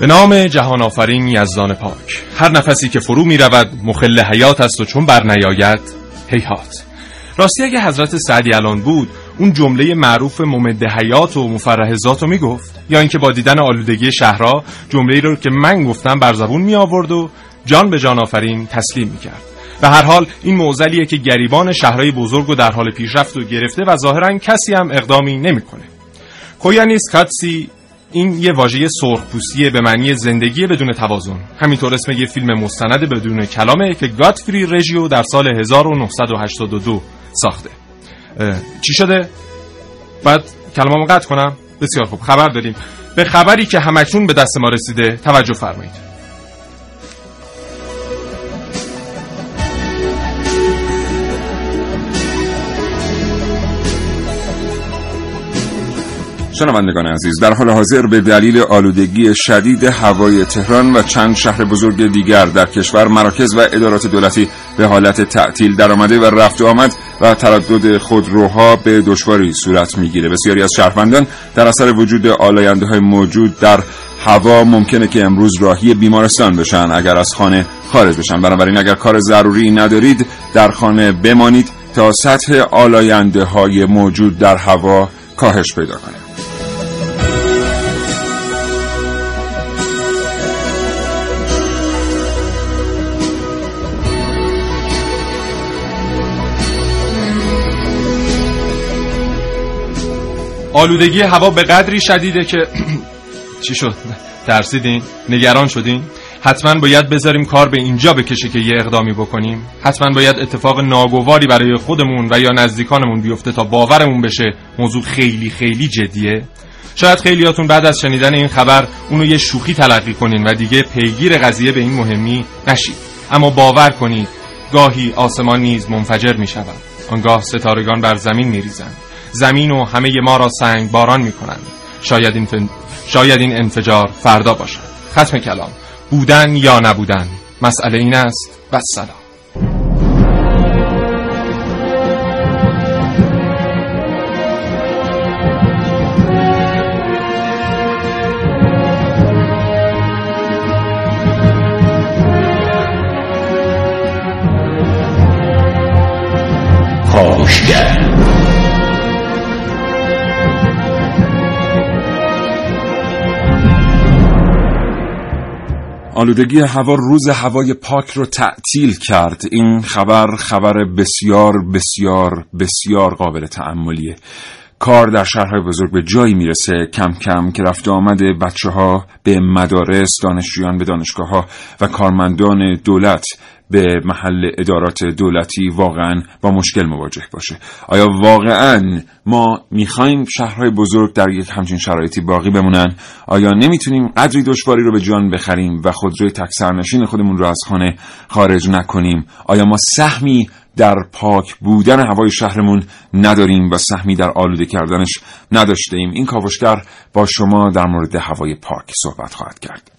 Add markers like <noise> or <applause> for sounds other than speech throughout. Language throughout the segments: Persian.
به نام جهان آفرین یزدان پاک. هر نفسی که فرو می رود مخل حیات است و چون بر نیاید هیهات. راستی اگه حضرت سعدی الان بود اون جمله معروف ممد حیات و مفرح ذات رو می‌گفت. یا اینکه با دیدن آلودگی شهرها جمله رو که من گفتم بر زبون می آورد و جان به جان آفرین تسلیم می کرد به هر حال این موزلیه که گریبان شهرهای بزرگ و در حال پیشرفت و گرفته و ظاهرا کسی هم اقدامی نمی‌کنه. کویانیس کاتسی این یه واژه سرخپوستیه به معنی زندگی بدون توازن. همینطور اسم یه فیلم مستند بدون کلامه که گاتفری رژیو در سال 1982 ساخته. چی شده؟ بعد کلمامو قطع کنم؟ بسیار خوب. خبر داریم. به خبری که همکنون به دست ما رسیده توجه فرمایید. شنوندگان عزیز در حال حاضر به دلیل آلودگی شدید هوای تهران و چند شهر بزرگ دیگر در کشور مراکز و ادارات دولتی به حالت تعطیل درآمده و رفت و آمد و تردد خودروها به دشواری صورت می‌گیره. بسیاری از شهروندان در اثر وجود آلاینده های موجود در هوا ممکنه که امروز راهی بیمارستان بشن اگر از خانه خارج بشن. بنابراین اگر کار ضروری ندارید در خانه بمانید تا سطح آلاینده های موجود در هوا کاهش پیدا کنه. آلودگی هوا به قدری شدیده که <clears throat> چی شد؟ ترسیدین؟ نگران شدین؟ حتما باید بذاریم کار به اینجا بکشه که یه اقدامی بکنیم؟ حتما باید اتفاق ناگواری برای خودمون و یا نزدیکانمون بیفته تا باورمون بشه موضوع خیلی خیلی جدیه؟ شاید خیلیاتون بعد از شنیدن این خبر اونو یه شوخی تلقی کنین و دیگه پیگیر قضیه به این مهمی نشید. اما باور کنید گاهی آسمان نیز منفجر می شود آنگاه ستارگان بر زمین می ریزند زمین و همه ما را سنگ باران می کنند. شاید این, فن... شاید این انفجار فردا باشد. ختم کلام. بودن یا نبودن. مسئله این است. و سلام کاوشگر آلودگی هوا روز هوای پاک رو تعطیل کرد. این خبر خبر بسیار بسیار بسیار قابل تعملیه کار در شهرهای بزرگ به جایی می‌رسه کم کم که رفت آمده بچه ها به مدارس دانشجویان به دانشگاه ها و کارمندان دولت به محل ادارات دولتی واقعا با مشکل مواجه باشه. آیا واقعا ما می‌خوایم شهرهای بزرگ در یک همچین شرایطی باقی بمونن؟ آیا نمی‌تونیم قدری دشواری رو به جان بخریم و خودروی تکسرنشین خودمون رو از خانه خارج نکنیم؟ آیا ما سهمی در پاک بودن هوای شهرمون نداریم و سهمی در آلوده کردنش نداشته ایم این کاوشگر با شما در مورد هوای پاک صحبت خواهد کرد.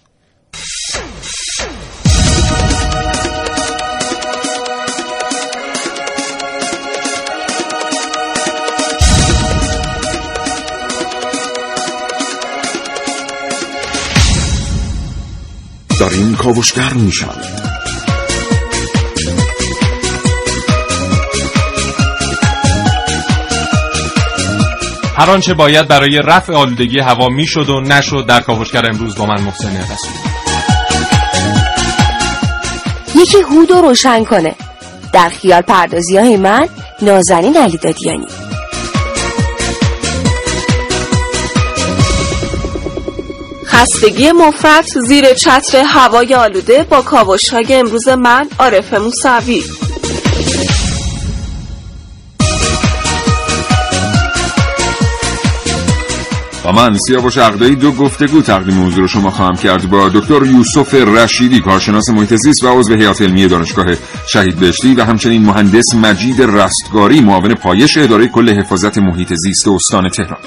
داریم کاوشگر می‌شویم هر آنچه باید برای رفع آلودگی هوا می‌شد و نشد در کاوشگر امروز با من محسن رسول. یکی هود رو روشن کنه. در خیال پردازی های من نازنین علی دادیانی. خستگی مفرط زیر چتر هوای آلوده با کاوش های امروز من عارف موسوی. و من سیاوش عقدایی دو گفتگو تقدیم رو شما خواهم کرد با دکتر یوسف رشیدی کارشناس محیط زیست و عضو هیئت علمی دانشگاه شهید بهشتی و همچنین مهندس مجید رستگاری معاون پایش اداره کل حفاظت محیط زیست استان تهران.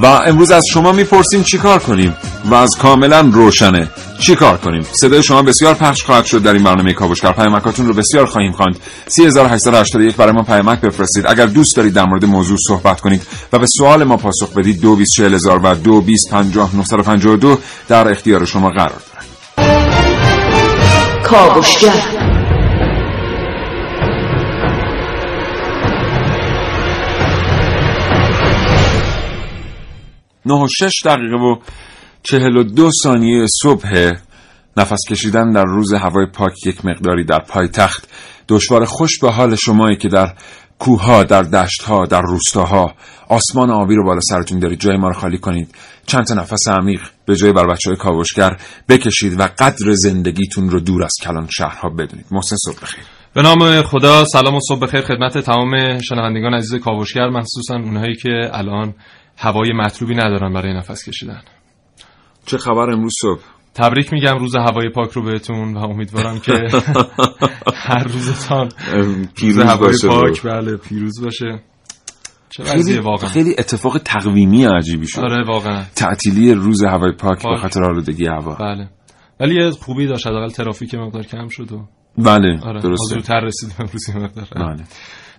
و امروز از شما می‌پرسیم چیکار کنیم و از کاملا روشنه. چیکار کنیم؟ صدای شما بسیار پخش خواهد شد در این برنامه کاوشگر. پیامکاتون رو بسیار خواهیم خواند. 3881 برای ما پیامک بفرستید. اگر دوست دارید در مورد موضوع صحبت کنید و به سوال ما پاسخ بدید 224000 و 2250 در اختیار شما قرار دارد. کاوشگر. نه و شش دقیقه و چهل و دو ثانیه صبح. نفس کشیدن در روز هوای پاک یک مقداری در پایتخت. دشوار خوش به حال شمایی که در کوها در دشتها در روستاها. آسمان آبی رو بالا سرتون دارید جای ما رو خالی کنید. چند تا نفس عمیق به جای بر بچه های کاوشگر بکشید و قدر زندگیتون رو دور از کلان شهرها بدونید. محسن صبح بخیر. به نام خدا سلام و صبح بخیر خدمت تمام شنوندگان عزیز کاوشگر. مخصوصا اونهایی که الان هوای مطلوبی ندارن برای نفس کشیدن. چه خبر امروز صبح؟ تبریک میگم روز هوای پاک رو بهتون و امیدوارم که <laughs> هر روزتان پیروز هوای باشه پاک بله پیروز باشه. خیلی, واقعا؟ خیلی اتفاق تقویمی عجیبی شد. آره واقعا. تعطیلی روز هوای پاک به. خاطر آلودگی هوا. بله. ولی یه خوبی داشت حداقل ترافیک مقدار کم شد و بله آره درسته. زودتر رسیدیم امروز مقدار. بله.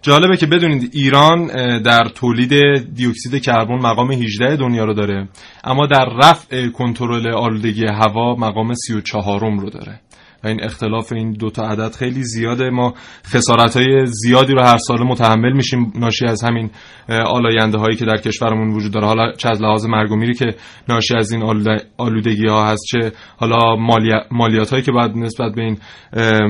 جالبه که بدونید ایران در تولید دیوکسید کربن مقام 18 دنیا رو داره اما در رفع کنترل آلودگی هوا مقام 34 رو داره. این اختلاف این دو تا عدد خیلی زیاده. ما خسارت های زیادی رو هر سال متحمل میشیم ناشی از همین آلاینده هایی که در کشورمون وجود داره. حالا چه از لحاظ مرگ و میری که ناشی از این آلودگی ها هست چه حالا مالی- مالیات هایی که باید نسبت به این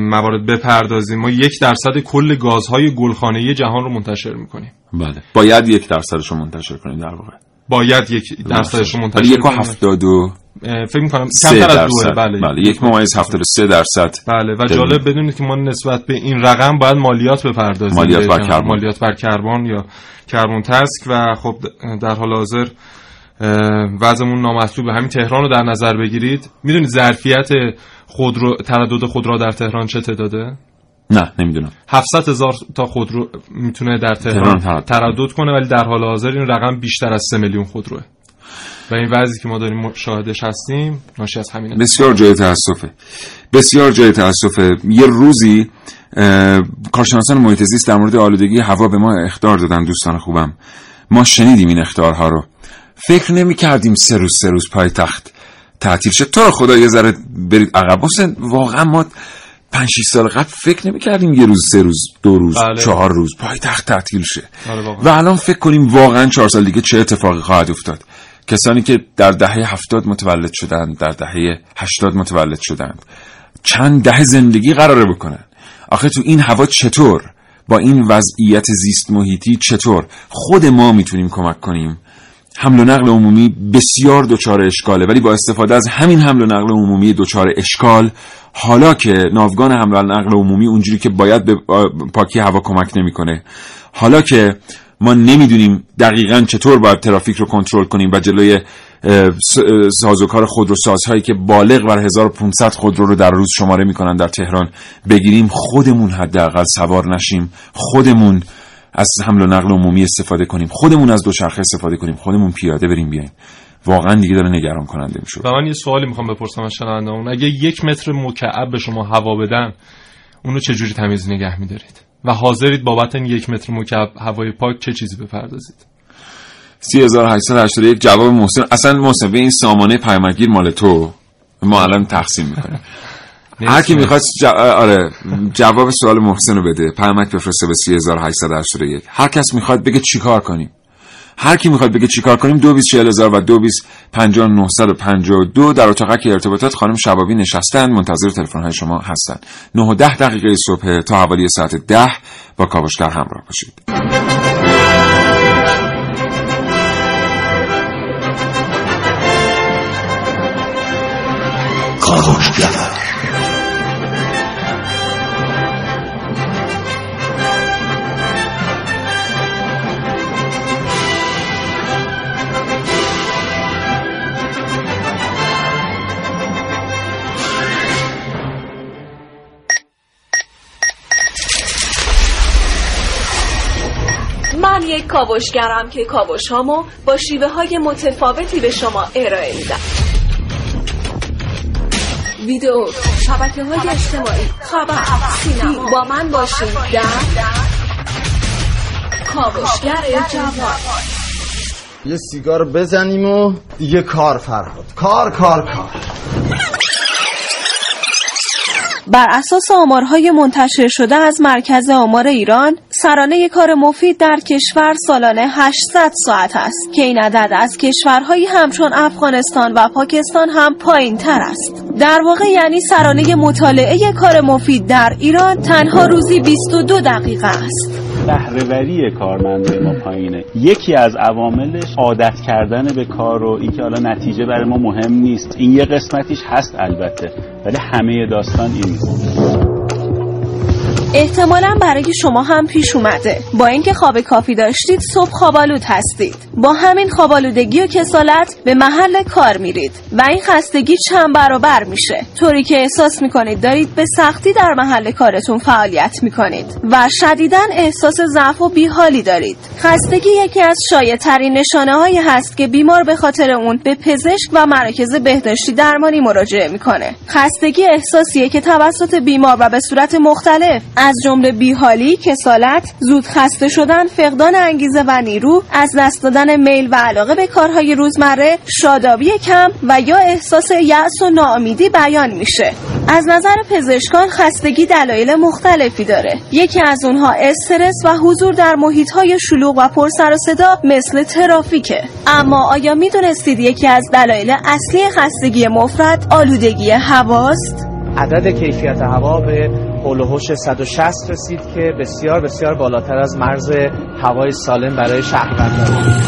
موارد بپردازیم. ما یک درصد کل گازهای گلخانه‌ای جهان رو منتشر می‌کنیم. بله. باید یک درصدش رو منتشر کنیم در واقع. باید یک درصدش منتشر یک و. هفتاد و فکر می‌کنم کمتر از دوه. بله. بله یک ممیز هفتاد و سه درصد. بله و. جالب بدونید که ما نسبت به این رقم باید مالیات بپردازیم. مالیات بر به- کربن. مالیات بر کربن یا کربن تسک و خب در حال حاضر وضعمون نامطلوب همین تهران رو در نظر بگیرید. می‌دونید ظرفیت خودرو تردد خودرو در تهران چه تعداده؟ نه نمی‌دونم. 700 هزار تا خودرو می‌تونه در تهران تردد. کنه ولی در حال حاضر این رقم بیشتر از 3 میلیون خودروه. و این وضعی که ما داریم شاهدش هستیم ناشی از همینه. بسیار جای تاسفه بسیار جای تاسفه یه روزی کارشناسان محیط زیست در مورد آلودگی هوا به ما اخطار دادن دوستان خوبم. ما شنیدیم این اخطارها رو. فکر نمی کردیم سه روز سه روز پای تخت تعطیل شد تو خدا یه ذره برید عقب. حسین واقعا ما پنج شیش سال قبل فکر نمی کردیم یه روز سه روز دو روز بله. چهار روز. پای تخت تعطیل شه. واقعا. و الان فکر کنیم واقعا چهار سال دیگه چه اتفاقی خواهد افتاد. کسانی که در دهه هفتاد متولد شدند در دهه هشتاد متولد شدند چند دهه زندگی قراره بکنن. آخه تو این هوا چطور؟ با این وضعیت زیست محیطی چطور؟ خود ما می‌تونیم کمک کنیم. حمل و نقل عمومی بسیار دچار اشکاله ولی با استفاده از همین حمل و نقل عمومی دچار اشکال حالا که ناوگان حمل و نقل عمومی اونجوری که باید به پاکی هوا کمک نمی‌کنه. حالا که ما نمی‌دونیم دقیقا چطور باید ترافیک رو کنترل کنیم و جلوی سازوکار خودروسازهایی که بالغ بر 1500 خودرو رو در روز شماره می‌کنن در تهران بگیریم خودمون حداقل سوار نشیم. خودمون از حمل و نقل عمومی استفاده کنیم. خودمون از دوچرخه استفاده کنیم. خودمون پیاده بریم بیایم واقعا دیگه داره نگران کننده میشه. و من یه سوالی می‌خوام بپرسم از شنوندهامون اگه یک متر مکعب به شما هوا بدن اونو چجوری تمیز نگه میدارید؟ و حاضرید بابت این یک متر مکعب هوای پاک چه چیزی بپردازید؟ 3881 جواب محسن. اصلا محسن به این سامانه پیامگیر مال تو. ما الان تقسیم می‌کنیم. <laughs> هر کی می‌خواد ج... آره جواب سوال محسن رو بده. پیامک بفرسته به 3881 هر کس می‌خواد بگه چیکار کنیم. هر کی می‌خواد بگه چیکار کنیم 224000 و 225952 در اتاق که ارتباطات خانم شبابی نشستن منتظر تلفن های شما هستن 9 و 10 دقیقه صبح تا حوالی ساعت 10 با کاوشگر همراه باشید. کاوشگر. یک کاوشگرم که کاوش هامو با شیوه های متفاوتی به شما ارائه میدم. ویدیو شبکه های اجتماعی خبر سینما با من باشید در کاوشگر جوان. یه سیگار بزنیم و دیگه کار فرهاد. کار کار کار. بر اساس آمارهای منتشر شده از مرکز آمار ایران سرانه کار مفید در کشور سالانه 800 ساعت است که این عدد از کشورهایی همچون افغانستان و پاکستان هم پایین تر است. در واقع یعنی سرانه مطالعه کار مفید در ایران تنها روزی 22 دقیقه است. بهرهوری کارمندای ما پایینه. یکی از عواملش عادت کردن به کار و اینکه حالا نتیجه برای ما مهم نیست. این یه قسمتیش هست البته ولی همه داستان این احتمالا برای شما هم پیش اومده. با اینکه خواب کافی داشتید صبح خوابالود هستید. با همین خوابالودگی و کسالت به محل کار میرید و این خستگی چند برابر میشه. طوری که احساس می‌کنید دارید به سختی در محل کارتون فعالیت می‌کنید و شدیدا احساس ضعف و بیحالی دارید. خستگی یکی از شایع ترین نشانه هایی هست که بیمار به خاطر اون به پزشک و مراکز بهداشتی درمانی مراجعه می‌کنه. خستگی احساسیه که توسط بیمار و به صورت مختلف از جمله بیحالی، کسالت، زود خسته شدن، فقدان انگیزه و نیرو، از دست دادن میل و علاقه به کارهای روزمره، شادابی کم و یا احساس یأس و ناامیدی بیان میشه. از نظر پزشکان خستگی دلایل مختلفی داره. یکی از اونها استرس و حضور در محیطهای شلوغ و پر سر و صدا مثل ترافیکه. اما آیا می‌دونستید یکی از دلایل اصلی خستگی مفرد آلودگی هواست؟ عدد کیفیت هوا به حوش 160 رسید که بسیار بسیار بالاتر از مرز هوای سالم برای شهروندان.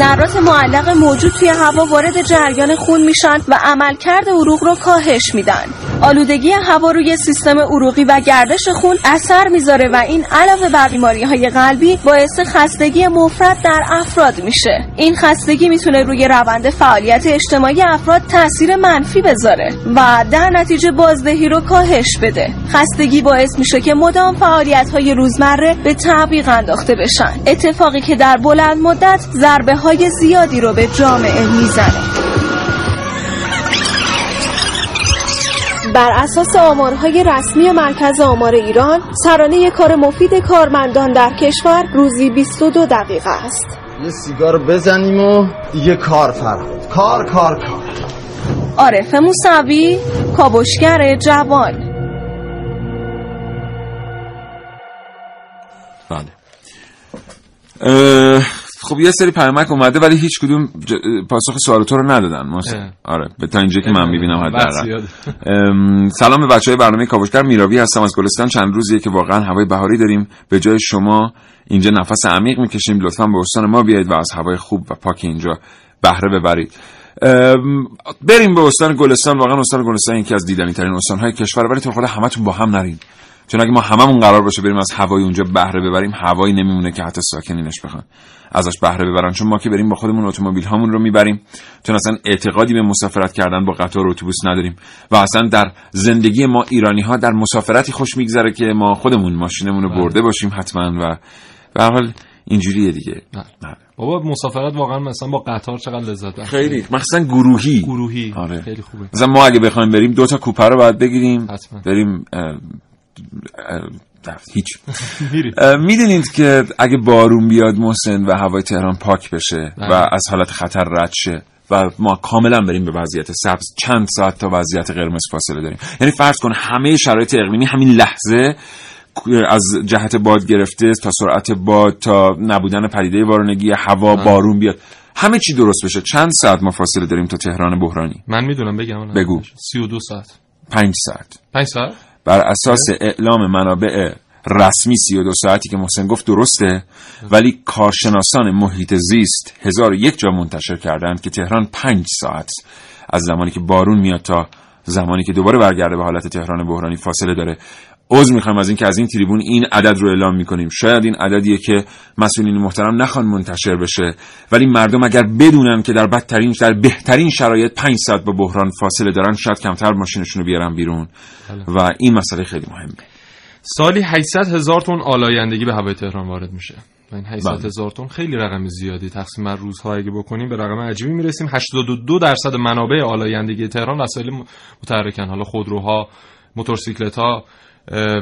ذرات معلق موجود توی هوا وارد جریان خون میشن و عملکرد عروق رو کاهش میدن. آلودگی هوا روی سیستم عروقی و گردش خون اثر می‌ذاره و این علاوه بر بیماری های قلبی باعث خستگی مفرد در افراد میشه. این خستگی می‌تونه روی روند فعالیت اجتماعی افراد تاثیر منفی بذاره و در نتیجه بازدهی رو کاهش بده. خستگی باعث میشه که مدام فعالیت های روزمره به تعویق انداخته بشن. اتفاقی که در بلند مدت ضربه های زیادی رو به جامعه می‌زنه. بر اساس آمارهای رسمی مرکز آمار ایران سرانه کار مفید کارمندان در کشور روزی 22 دقیقه است. یه سیگار بزنیم و دیگه کار فرهاد کار کار کار. عارف موسوی کاوشگر جوان. بله. خب یه سری پیامک اومده ولی هیچ کدوم ج... پاسخ سوالات رو ندادن. محسن اه. آره به تا اینجا که من می‌بینم حداقل. ام، سلام به بچه های برنامه کاوشگر میراوی هستم. از گلستان چند روزیه که واقعا هوای بهاری داریم. به جای شما اینجا نفس عمیق می‌کشیم. لطفا به استان ما بیایید و از هوای خوب و پاک اینجا بهره ببرید. بریم به استان گلستان. واقعا استان گلستان یکی از دیدنی ترین استان های کشور ولی تو خدا همتون با هم نرین. چون اگه ما هممون قرار باشه بریم از هوای اونجا بهره ببریم هوایی نمیمونه که حتی ساکنینش بخوان. ازش بهره ببرن. چون ما که بریم با خودمون اتومبیل هامون رو می‌بریم. چون اصلا اعتقادی به مسافرت کردن با قطار و اتوبوس نداریم. و اصلا در زندگی ما ایرانی ها در مسافرتی خوش میگذره که ما خودمون ماشینمون رو برده باشیم حتما و به حال اینجوریه دیگه. بله. بابا مسافرت واقعا مثلا با قطار چقدر لذت بخشه؟ خیلی. مخصوصا گروهی. گروهی. آره. خیلی خوبه. مثلا ما اگه بخوایم بریم دو تا کوپه رو باید بگیریم. حتما. بریم هیچ. <laughs> می‌دونید که اگه بارون بیاد محسن و هوای تهران پاک بشه و بله. از حالت خطر رد شه و ما کاملا بریم به وضعیت سبز چند ساعت تا وضعیت قرمز فاصله داریم. یعنی فرض کن همه شرایط اقلیمی همین لحظه از جهت باد گرفته تا سرعت باد تا نبودن پدیده وارونگی هوا بارون بیاد. همه چی درست بشه. چند ساعت ما فاصله داریم تا تهران بحرانی؟ من می‌دونم بگم. بگو. 32 ساعت. پنج ساعت. 5 ساعت؟ بر اساس اعلام منابع رسمی 32 ساعتی که محسن گفت درسته ولی کارشناسان محیط زیست هزار یک جا منتشر کردند که تهران پنج ساعت از زمانی که بارون میاد تا زمانی که دوباره برگرده به حالت تهران بحرانی فاصله داره. عذر می‌خوام از اینکه از این تریبون این عدد رو اعلام می‌کنیم. شاید این عددیه که مسئولین محترم نخوان منتشر بشه ولی مردم اگر بدونن که در بدترین در بهترین شرایط پنج ساعت با بحران فاصله دارن شاید کمتر ماشینشون رو بیارن بیرون. و این مسئله خیلی مهمه. سالی 800 هزار تن آلایندگی به هوای تهران وارد میشه. و این 800 بله. هزار تن خیلی رقم زیادی. تقسیم بر روزها اگه بکنیم به رقم عجیبی می‌رسیم. 82 درصد منابع آلایندگی تهران وسایل متحرکن. حالا خودروها موتورسیکلت ها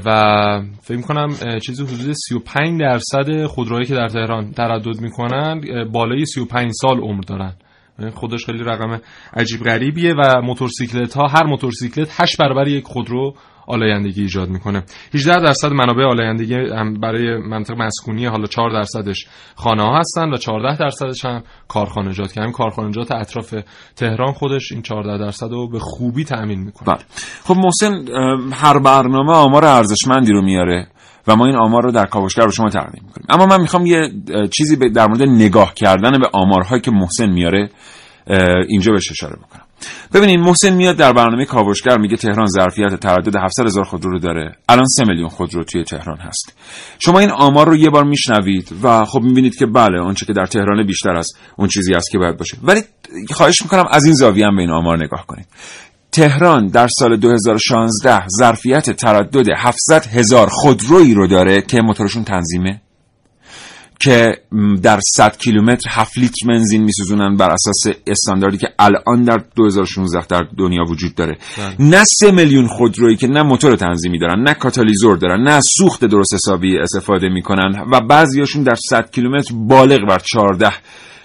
و فکر کنم چیزی حدود 35 درصد خودروهایی که در تهران تردد می‌کنن بالای 35 سال عمر دارن. یعنی خودش خیلی رقم عجیب غریبیه و موتورسیکلت ها هر موتورسیکلت 8 برابر یک خودرو آلایندگی ایجاد می‌کنه. 18 درصد منابع آلایندگی هم برای مناطق مسکونی حالا 4 درصدش خانه ها هستن و 14 درصدش هم کارخانجات که همین کارخانجات اطراف تهران خودش این 14 درصد رو به خوبی تأمین می‌کنه. بله. خب محسن هر برنامه آمار ارزشمندی رو میاره و ما این آمار رو در کاوشگر به شما تقدیم می‌کنیم. اما من می‌خوام یه چیزی در مورد نگاه کردن به آمارهایی که محسن میاره اینجا بهش اشاره بکنم. ببینید محسن میاد در برنامه کاوشگر میگه تهران ظرفیت تردد 700 هزار خودرو رو داره. الان 3 میلیون خودرو توی تهران هست. شما این آمار رو یه بار میشنوید و خب می‌بینید که بله اونچه که در تهران بیشتر از اون چیزی است که باید باشه. ولی خواهش می‌کنم از این زاویه هم به این آمار نگاه کنید. تهران در سال 2016 ظرفیت تردد 700 هزار خودرویی رو داره که موتورشون تنظیمه. که در 100 کیلومتر 7 لیتر بنزین میسوزونن بر اساس استانداردی که الان در 2016 در دنیا وجود داره. بله. نه 3 میلیون خودرویی که نه موتور تنظیمی دارن نه کاتالیزور دارن نه سوخت درست حسابی استفاده می‌کنن و بعضیاشون در 100 کیلومتر بالغ بر 14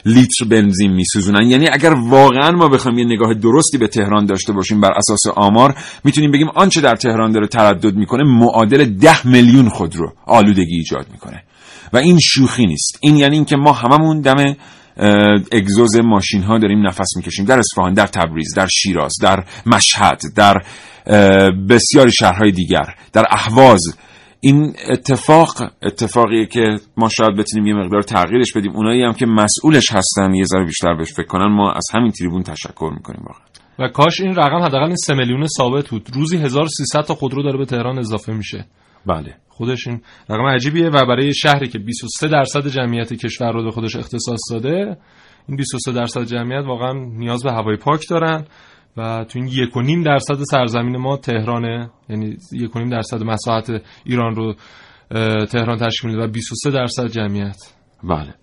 لیتر بنزین میسوزونن. یعنی اگر واقعا ما بخوایم یه نگاه درستی به تهران داشته باشیم بر اساس آمار می‌تونیم بگیم آنچه در تهران داره تردد می‌کنه معادل 10 میلیون خودرو آلودگی ایجاد می‌کنه. و این شوخی نیست. این یعنی اینکه ما هممون دم اگزوز ماشین ها داریم نفس می‌کشیم. در اصفهان در تبریز در شیراز در مشهد در بسیاری شهرهای دیگر در اهواز. این اتفاق اتفاقیه که ما شاید بتونیم یه مقدار تغییرش بدیم. اونایی هم که مسئولش هستن یه ذره بیشتر بهش فکر کنن. ما از همین تریبون تشکر می‌کنیم واقعا. و کاش این رقم حداقل این 3 میلیون ثابت بود. روزی 1300 تا خودرو داره به تهران اضافه میشه. بله. خودش این رقم عجیبیه و برای شهری که 23 درصد جمعیت کشور رو به خودش اختصاص داده این 23 درصد جمعیت واقعا نیاز به هوای پاک دارن و تو این یک و نیم درصد سرزمین ما تهرانه یعنی یک و نیم درصد مساحت ایران رو تهران تشکیل میده و 23 درصد جمعیت. بله.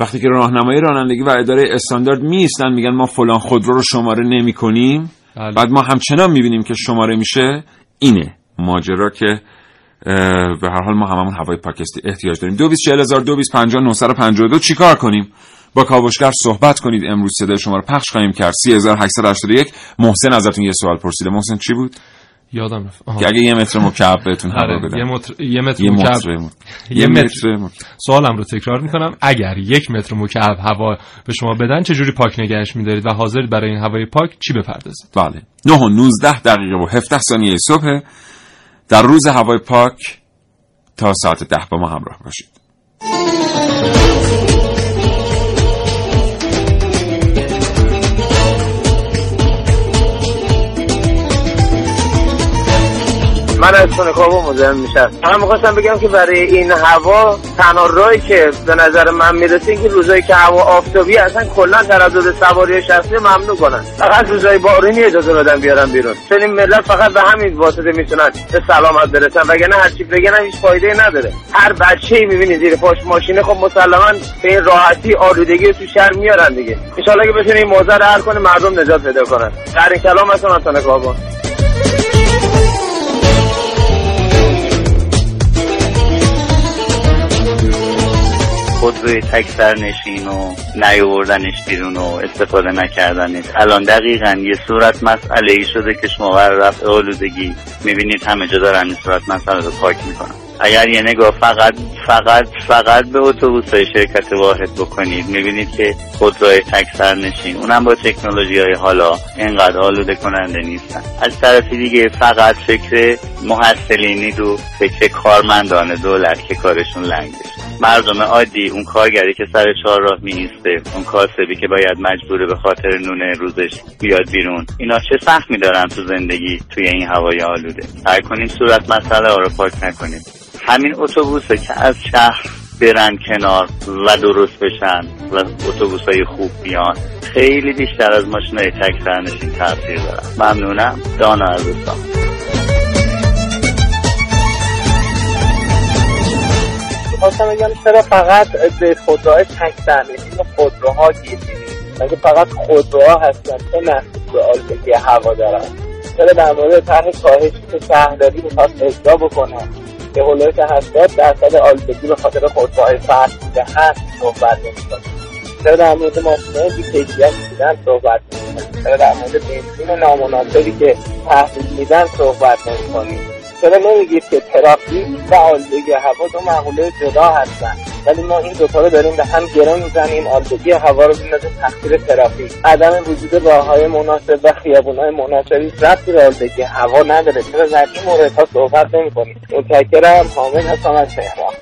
وقتی که راهنمایی رانندگی و اداره استاندارد میستن میگن ما فلان خودرو رو شماره نمی کنیم بله. بعد ما همچنان می‌بینیم که شماره میشه اینه. ماجرا که به هر حال ما هممون هوای پاک احتیاج داریم. 224000 چیکار کنیم؟ با کاوشگر صحبت کنید. امروز صدای شما رو پخش خواهیم کرد. 3881 محسن ازتون یه سوال پرسیده. محسن چی بود؟ یادم رفت. که اگه یه متر مکعب بهتون هوا بدن. یه متر یه متر مکعب. یه متر. سوالم رو تکرار می‌کنم. اگر یک متر مکعب هوا به شما بدن چه جوری پاک نگهش میدارید و حاضرید برای این هوای پاک چی بپردازید؟ بله. 9 و 19 دقیقه و 17 ثانیه صبح. در روز هوای پاک تا ساعت ده با ما همراه باشید. من از کابو مزاحم میشم. من می‌خواستم بگم که برای این هوا تنها راهی که به نظر من می‌رسه این که روزایی که هوا آفتابی اصلا کلا تردد سواری شخصی ممنوع کنن. فقط روزای بارونی اجازه بدن بیارن بیرون. چون این ملت فقط به همین واسطه می‌تونن به سلامت برسن وگرنه هر چی بگن هیچ فایده نداره. هر بچه‌ای می‌بینی زیر پاش ماشینه خب مسلما به این راحتی آلودگی تو شهر میارن دیگه. ان که بتونه این موضوع رو حل کنه مردم نجات پیدا کنن. در این کلام اصلا تنکابا خودروی تک سرنشین و نیاوردنش بیرون و استفاده نکردنش. الان دقیقا یه صورت مسئله ای شده که شما بر رفع آلودگی می‌بینید همه جا دارن این صورت مسئله رو پاک می‌کنن. اگر یه نگاه فقط فقط فقط به اتوبوس های شرکت واحد بکنید. می‌بینید که خودروهای تک سرنشین اونم با تکنولوژی های حالا اینقدر آلوده کننده نیستن. از طرفی دیگه فقط فکر محصلینی و فکر کارمندان دولت که کارشون لنگ مردم عادی اون کارگری که سر چهار راه میسته اون کاسبی که باید مجبوره به خاطر نون روزش بیاد بیرون. اینا چه سخمی دارن تو زندگی توی این هوای آلوده؟ سعی کنیم صورت مسئله ها رو پاک نکنیم همین اتوبوسه که از شهر برن کنار و درست بشن و اتوبوس های خوب بیان. خیلی بیشتر از ماشین های تک سرنشین تاثیر دارن. ممنونم. دانا از خواستم بگم چرا فقط به خودروهای تک سرنشین خودروها گیر مگه فقط خودروها هستن؟ چه نحسی به آلودگی هوا دارن؟ چرا در مورد طرح کاهشی که شهرداری می‌خواد اجرا بکنه؟ که هلوش هفتاد درصد آلودگی به خاطر خودروهای فرد بوده. هست صحبت نمی‌کنه. چرا در مورد ماشینهای بیکیفیت میدن صحبت نمی‌کنیم چرا در مورد بنزین نامناسبی که تحویل میدن صحبت نمی‌کنیم چرا نمیگید که ترافیک و آلودگی هوا دو مقوله جدا هستن؟ ولی ما این دوتا رو داریم به هم گره می‌زنیم آلودگی هوا رو بندازیم تقصیر ترافیک عدم وجود راه های مناسب و خیابون های مناسبی ربطی به آلودگی هوا نداره. چرا در این موردها صحبت نمی‌کنیم؟ متشکرم. حامد هستم از تهران.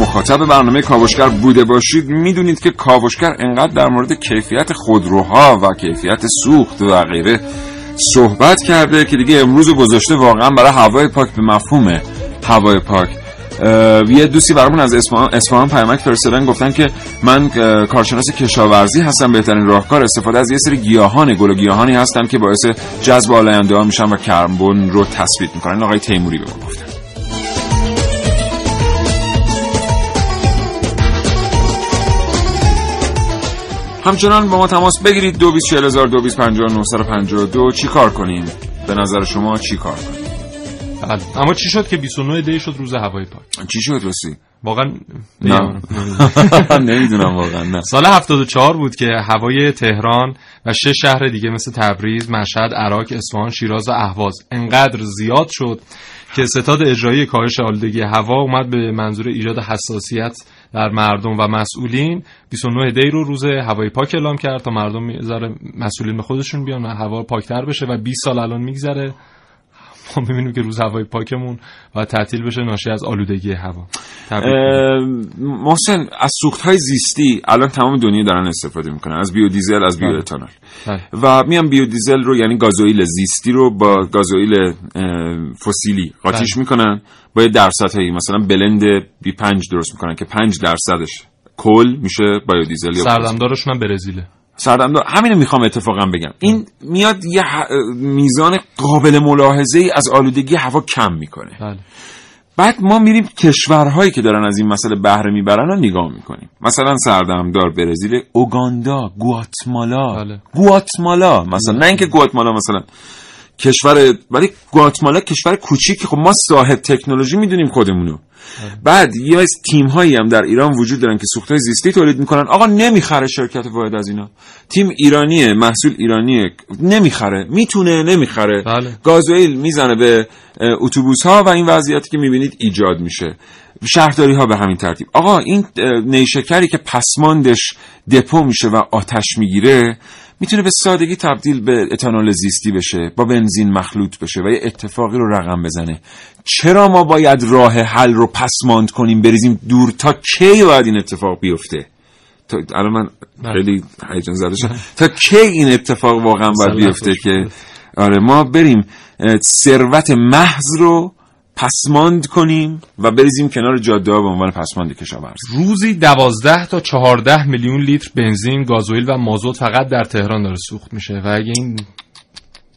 مخاطب برنامه کاوشگر بوده باشید می‌دونید که کاوشگر انقدر در مورد کیفیت خودروها و کیفیت سوخت و غیره صحبت کرده که دیگه امروز گذاشته واقعا برای هوای پاک به مفهوم هوای پاک. یه دوستی برامون از اصفهان پیامک فرستادن گفتن که من کارشناس کشاورزی هستم بهترین راهکار استفاده از یه سری گیاهان گل و گیاهانی هستن که باعث جذب آلاینده ها میشن و کربن رو تثبیت می‌کنن. آقای تیموری به گفتن همچنان با ما تماس بگیرید. دو بیس هزار دو بیس دو. چی کار کنیم به نظر شما چی کار کنیم بله. اما چی شد که 29 دی شد روز هوای پاک؟ چی شد رسی واقعا نه. نمی‌دونم. <laughs> واقعا نه. سال 74 بود که هوای تهران و شش شهر دیگه مثل تبریز، مشهد، عراق، اصفهان، شیراز و اهواز انقدر زیاد شد که ستاد اجرایی کاهش آلودگی هوا اومد به منظور ایجاد حساسیت در مردم و مسئولین. 29 دی رو روز هوای پاک اعلام کرد تا مردم مسئولین به خودشون بیان و هوا پاکتر بشه و 20 سال الان میگذره. ما می‌بینیم که روز هوای پاکمون و تعطیل بشه ناشی از آلودگی هوا. محسن از سوخت های زیستی الان تمام دنیا دارن استفاده می‌کنن از بیودیزل از بیو اتانول بله. و میان بیودیزل رو یعنی گازوئیل زیستی رو با گازوئیل فسیلی قاطیش بله. می‌کنن با درصد هایی مثلا بلند بی پنج درست می‌کنن که پنج درصدش کل میشه بایودیزل یا سردمدارشون هم برزیله. سردمدار. همینو می‌خوام اتفاقا بگم. این میاد یه میزان قابل ملاحظه ای از آلودگی هوا کم می‌کنه. بله. بعد ما میریم کشورهایی که دارن از این مسئله بهره می‌برن رو نگاه می‌کنیم. مثلا سردمدار برزیل اوگاندا گواتمالا. بله. گواتمالا مثلا. نه اینکه گواتمالا مثلا. کشور ولی گواتمالا کشور کوچیکی. خب ما صاحب تکنولوژی می‌دونیم خودمونو. بعد یه از تیم هایی هم در ایران وجود دارن که سوختهای زیستی تولید می‌کنن. آقا نمی‌خره شرکت واحد از اینا. تیم ایرانیه محصول ایرانیه. نمی‌خره. می‌تونه نمی‌خره. بله. گازوئیل می‌زنه به اتوبوس ها و این وضعیتی که می‌بینید ایجاد میشه. شهرداری ها به همین ترتیب. آقا این نیشکری که پسماندش دپو میشه و آتش می‌گیره می‌تونه به سادگی تبدیل به اتانول زیستی بشه با بنزین مخلوط بشه و یه اتفاقی رو رقم بزنه. چرا ما باید راه حل رو پسماند کنیم بریزیم دور تا کی باید این اتفاق بیفته؟ تا الان من بله. خیلی هیجان زده شدم. تا کی این اتفاق واقعا باید بیفته که؟ آره ما بریم ثروت محض رو پسماند کنیم و بریزیم کنار جاده به عنوان پسماند کشاورزی روزی دوازده تا چهارده میلیون لیتر بنزین، گازوئیل و مازوت فقط در تهران داره سوخت میشه. و اگه این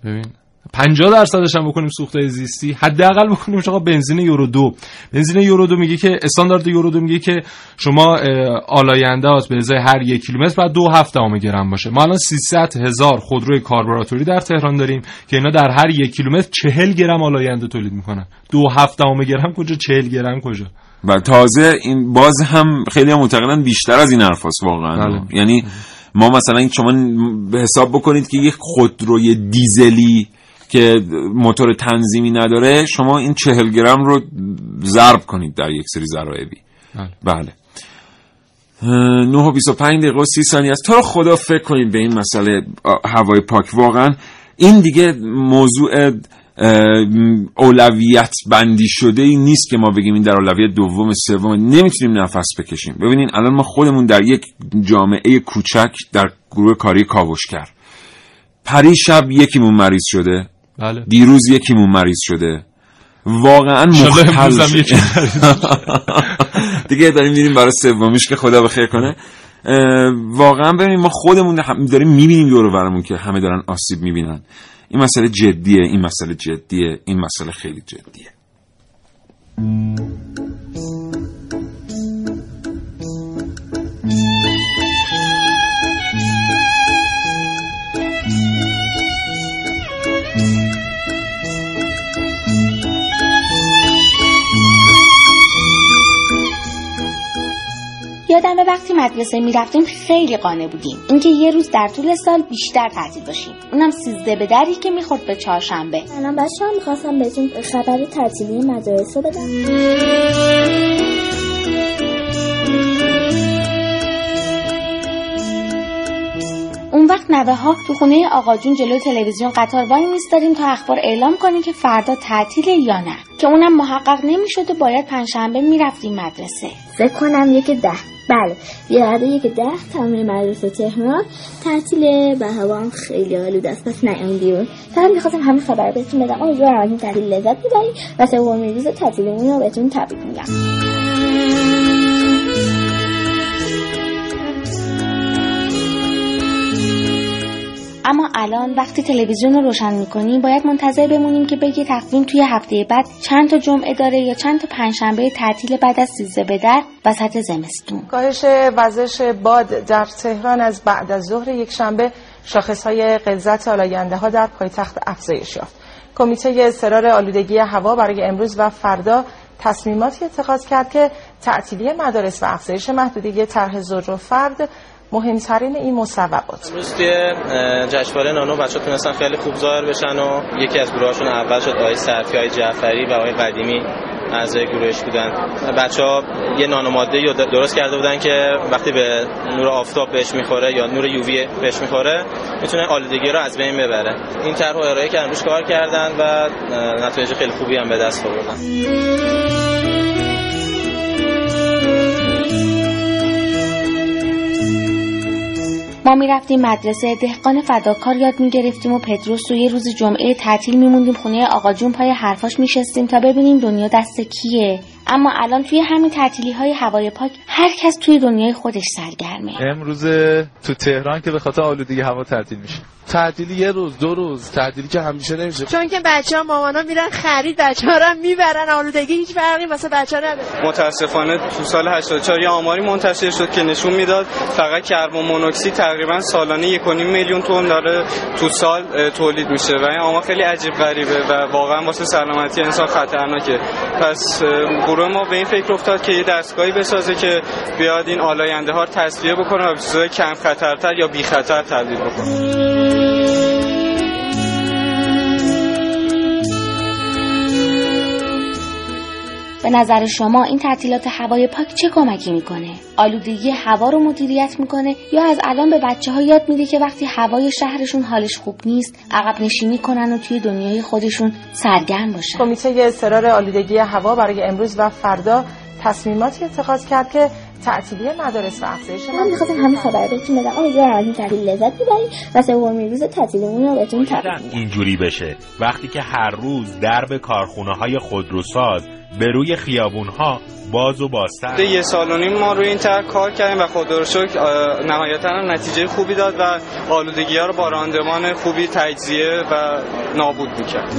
ببین. 50 درصدش هم بکنیم سوخت زیستی. حداقل بکنیم آقا بنزین یورو دو. بنزین یورو دو میگه که استاندارد یورو دو میگه که شما آلاینده است به ازای هر یک کیلومتر بعد دو هفت دهم گرم باشه. ما الان 300 هزار خودروی کاربراتوری در تهران داریم که اینا در هر یک کیلومتر 40 گرم آلاینده تولید می‌کنن. دو هفت دهم گرم کجا؟ 40 گرم کجا؟ و تازه این باز هم خیلی معتقدن بیشتر از این حرفاست واقعا. بله. یعنی ما مثلا شما به حساب بکنید که یک خودروی دیزلی که موتور تنظیمی نداره شما این چهل گرم رو ضرب کنید در یک سری ذرایبی بله. 9 و 25 دقیقه و 30 ثانیه است. تا خدا فکر کنید به این مسئله هوای پاک. واقعا این دیگه موضوع اولویت بندی شده ای نیست که ما بگیم این در اولویت دوم سوم. نمی‌تونیم نفس بکشیم. ببینین الان ما خودمون در یک جامعه کوچک در گروه کاری کاوشگر. پری شب یکیمون مریض شده. بله. دیروز یکیمون مریض شده. واقعا مختل <laughs> دیگه داریم میریم برای سومیش که خدا بخیر کنه. واقعا ببینیم ما خودمون داریم می‌بینیم دور و برمون که همه دارن آسیب می‌بینن. این مسئله جدیه این مسئله جدیه این مسئله خیلی جدیه. یادم وقتی مدرسه می‌رفتیم خیلی قانع بودیم. اینکه یه روز در طول سال بیشتر تعطیل باشیم. اونم سیزده به دری که می‌خورد به چهارشنبه. الان بچه ها می‌خواستم بهتون خبر تعطیلی مدارس رو بدم اون وقت نوه ها تو خونه آقا جون جلوی تلویزیون قطار وای میستادیم تا اخبار اعلام کنیم که فردا تعطیله یا نه. که اونم محقق نمی‌شد و باید پنجشنبه می‌رفتیم مدرسه. فکر کنم یک ده. بله. یه یک ده تمام مدرسه تهران. تعطیل و هوا هم خیلی آلوده است پس نیاین بیرون. فقط می‌خواستم همین خبر بهتون بدم. امیدوارم از این تعطیل لذت ببرید و سومین روز تعطیلمون رو بهتون تبریک میگم. اما الان وقتی تلویزیون رو روشن می‌کنیم باید منتظر بمونیم که بگه تقویم توی هفته بعد چند تا جمعه داره یا چند تا پنجشنبه تعطیل بعد از سیزده به در وسط زمستون. کاهش وزش باد در تهران از بعد از ظهر یک شنبه شاخص های غلظت آلاینده ها در پایتخت افزایش یافت. کمیته اضطرار آلودگی هوا برای امروز و فردا تصمیماتی اتخاذ کرد که تعطیلی مدارس و افزایش محدودیت طرح زوج و فرد مهمترین این مصوبات. امروز توی جشنواره نانو بچه تونستن خیلی خوب ظاهر بشن و یکی از گروهاشون اول شد آقای صرفی های جعفری و آقای قدیمی اعضای گروهش بودن. بچه ها یه نانو ماده رو درست کرده بودن که وقتی به نور آفتاب بهش می‌خوره یا نور یووی بهش می‌خوره می‌تونه آلودگی رو از بین ببره. این طرح ارائه کردن روش کار کردن و نتایج خیلی خوبی هم به دست آوردن. ما می‌رفتیم مدرسه دهقان فداکار یاد می‌گرفتیم و پدروس رو یه روز جمعه تعطیل میموندیم خونه آقا جون پای حرفاش میشستیم تا ببینیم دنیا دست کیه. اما الان توی همین تعطیلی های هوای پاک هر کس توی دنیای خودش سرگرمه. امروز تو تهران که به خاطر آلودگی هوا تعطیل میشه. تعطیلی یه روز دو روز تعطیلی که همیشه نمیشه. چون که بچه ها مامانا میرن خرید بچه ها رو می‌برن آلودگی هیچ فرقی واسه بچه ها نداره. متاسفانه تو سال 84 یه آماری منتشر شد که نشون می‌داد فقط کربن مونوکسید تقریبا سالانه 1.5 میلیون تن داره تو سال تولید میشه و این آمار خیلی عجیب غریبه و واقعا واسه سلامتی انسان خطرناکه. پس گروه ما به این فکر افتاد که یه دستگاهی بسازه که بیاد این آلاینده ها رو تصفیه بکنه و چیزای کم خطرتر یا بی خطر تبدیل بکنه. به نظر شما این تعطیلات هوای پاک چه کمکی می‌کنه؟ آلودگی هوا رو مدیریت می‌کنه یا از الان به بچه ها یاد میده که وقتی هوای شهرشون حالش خوب نیست عقب نشینی کنن و توی دنیای خودشون سرگرم باشن کمیته اضطرار آلودگی هوا برای امروز و فردا تصمیماتی اتخاذ کرد که تعطیلی مدارس و افزایش من می‌خواستم همین خبر رو بهتون بدم امیدوارم از این تعطیل لذت ببرید و سومین روز تعطیلمون رو بهتون تبریک میگم اینجوری بشه. وقتی که هر روز درب کارخونه های خودروساز به روی خیابون ها باز و بازتر. یه سال و نیم ما روی این طرح کار کردیم و خدا رو شکر نهایتا هم نتیجه خوبی داد و آلودگی ها رو با راندمان خوبی تجزیه و نابود می‌کرد.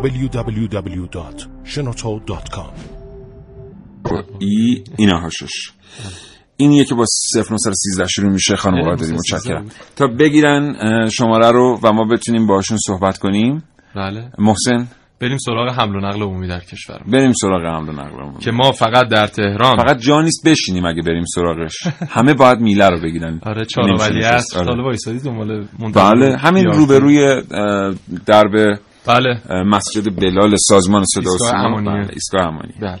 www.shenoto.com ای اینا هاشش اینیه که با 0913 شروع میشه خانم قادری 0913 متشکرم. تا بگیرن شماره رو و ما بتونیم باشون صحبت کنیم. بله. محسن؟ بریم سراغ حمل و نقل عمومی در کشور. بریم سراغ حمل و نقل عمومی. که ما فقط در تهران. فقط جا نیست بشینیم اگه بریم سراغش. همه باید میله رو بگیرن. <laughs> آره چهار ولی. است آره. طالب وایسادی دنبال بله همین. روبروی درب بله. مسجد بلال سازمان صدا و سیما. بله، ایستگاه امانی بله.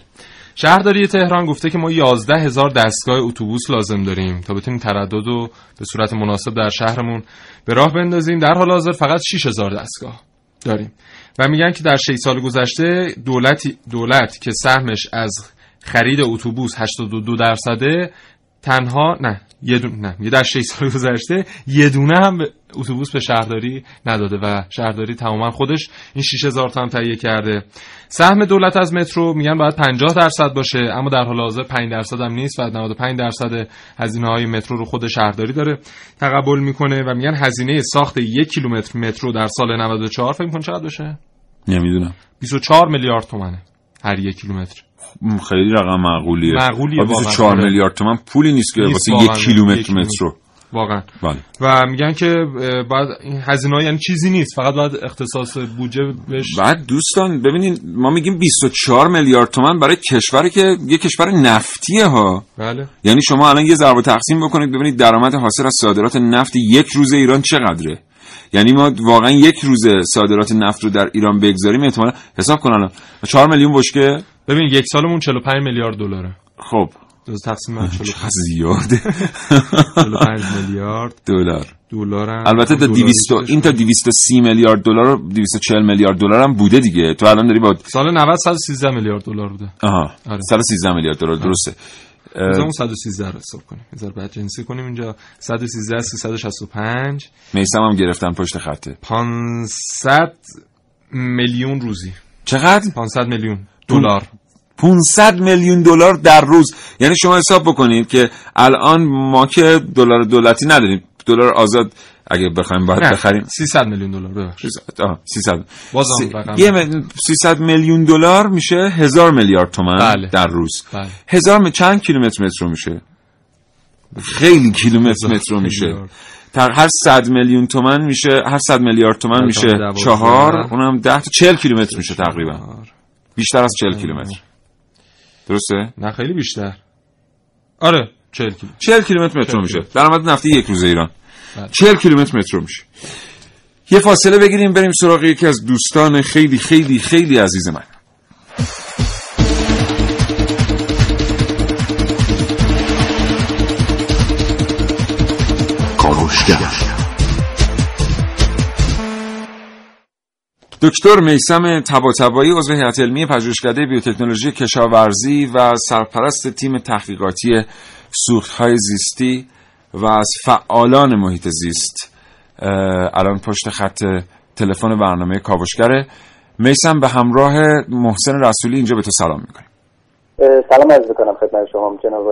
شهرداری تهران گفته که ما 11 هزار دستگاه اتوبوس لازم داریم تا بتونیم تردد رو به صورت مناسب در شهرمون به راه بندازیم. در حال حاضر فقط 6 هزار دستگاه داریم. و میگن که در 6 سال گذشته دولتی دولت که سهمش از خرید اتوبوس 82 درصده تنها نه یه دونه نه یه در 6 سال گذشته یه دونه هم به اتوبوس به شهرداری نداده و شهرداری تماما خودش این 6000 تا هم تهیه کرده. سهم دولت از مترو میگن باید 50 درصد باشه اما در حال حاضر 5 درصد هم نیست و 95 درصد هزینه های مترو رو خود شهرداری داره. تقبل می‌کنه و میگن هزینه ساخت یک کیلومتر مترو در سال 94 فکر می‌کنه چقدر باشه؟ نمی‌دونم. 24 میلیارد تومنه هر یک کیلومتر. خیلی رقم معقولیه معقولیه و واقعا. 24 آره. میلیارد تومن پولی نیست که واسه. یک کیلومتر. مترو واقعا بله و میگن که باید این هزینه یعنی چیزی نیست فقط باید اختصاص بودجه بهش بعد دوستان ببینید ما میگیم 24 میلیارد تومن برای کشوری که یه کشور نفتیه ها بله یعنی شما الان یه ضرب تقسیم بکنید ببینید درآمد حاصل از صادرات نفت یک روز ایران چقدره یعنی ما واقعا یک روز صادرات نفت رو در ایران بگذاریم احتمالا حساب کن الان. 4 میلیون بشکه؟ ببین یک سالمون 45 میلیارد دلاره. خب. دوز تقسیم بر 45 چقدر زیاده. 45 میلیارد دلار. دلار البته تا دلاری 200 شدش. این تا 230 میلیارد دلار و 240 میلیارد دلار هم بوده دیگه. تو الان داری با سال 90 113 میلیارد دلار بوده. آها. آره. 113 میلیارد دلار درسته. اون 113 رو حساب کنیم. بذار بعد جنسی کنیم اینجا. 113 365 میسم هم گرفتن پشت خطه 500 میلیون روزی. چقدر؟ 500 میلیون دلار. 500 میلیون دلار در روز. یعنی شما حساب بکنید که الان ما که دلار دولتی نداریم دلار آزاد اگه بخوایم باید بخریم. 300 میلیون دلار ببخشید. 300 آه، 300 بازم. یه مل- 300 میلیون دلار میشه هزار میلیارد تومن بله. در روز. بله. هزار م- چند کیلومتر مترو میشه؟ خیلی کیلومتر مترو میشه. در هر 100 میلیون تومن میشه هر 100 میلیارد تومن هر میشه تومن دوازده. چهار اونم 10 تا 40 کیلومتر میشه تقریبا. بیشتر از 40 کیلومتر. درسته؟ نه خیلی بیشتر. آره 40 کیلو 40 کیلومتر مترو میشه. درآمد نفتی یک روز ایران. بله. 40 کیلومتر مترو میشه. یه فاصله بگیریم بریم سراغ یکی از دوستان خیلی خیلی خیلی عزیز من. دکتر میسم تباتبایی عضو هیئت علمی پژوهشکده بیوتکنولوژی کشاورزی و سرپرست تیم تحقیقاتی سوختهای زیستی و از فعالان محیط زیست الان پشت خط تلفن برنامه کاوشگره. میسم به همراه محسن رسولی اینجا به تو سلام می‌کنیم. سلام عرض می‌کنم خدمت شما جناب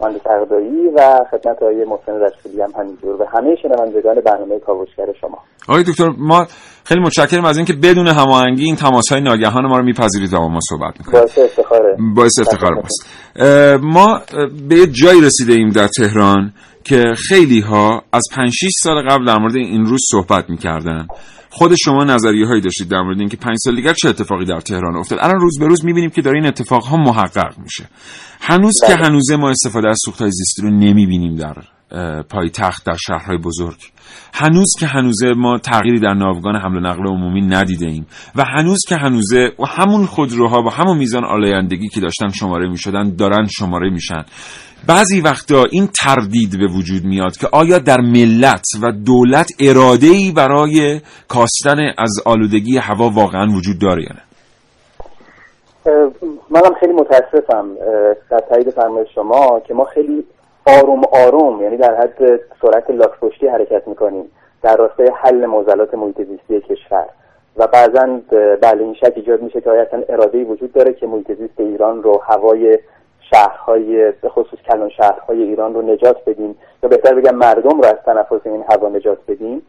مهندس عقدایی و خدمت آقای محسن رسولی هم همینجور. و همه شنوندگان برنامه کاوشگر شما. آقای دکتر ما خیلی متشکرم از اینکه بدون هماهنگی این تماس های ناگهان ما رو میپذیرید و با ما صحبت می‌کنید. باعث افتخاره. باعث افتخار ماست. ما به یه جایی رسیده ایم در تهران که خیلی ها از 5 6 سال قبل در مورد این روز صحبت می‌کردن. خود شما نظریه هایی داشتید در مورد اینکه 5 سال دیگر چه اتفاقی در تهران افتاد؟ الان روز به روز می‌بینیم که داره این اتفاق ها محقق میشه. هنوز که هنوزه ما استفاده از سوختهای زیستی رو نمی‌بینیم در پایتخت در شهرهای بزرگ. هنوز که هنوزه ما تغییری در ناوگان حمل و نقل عمومی ندیده ایم و هنوز که هنوزه و همون خودروها با همون میزان آلایندگی که داشتن شماره می‌شدن دارن شماره میشن. بعضی وقتا این تردید به وجود میاد که آیا در ملت و دولت اراده ای برای کاستن از آلودگی هوا واقعا وجود داره یا نه؟ منم خیلی متاسفم در تایید فرمایش شما که ما خیلی آروم آروم یعنی در حد سرعت لاک پشتی حرکت می‌کنیم در راستای حل معضلات محیط زیستی کشور. و بعضا بله این شک ایجاد میشه که آیا اصلا اراده وجود داره که محیط زیست ایران رو هوای شهرهای به خصوص کلان شهرهای ایران رو نجات بدیم؟ یا بهتر بگم مردم رو از تنفس این هوا نجات بدیم؟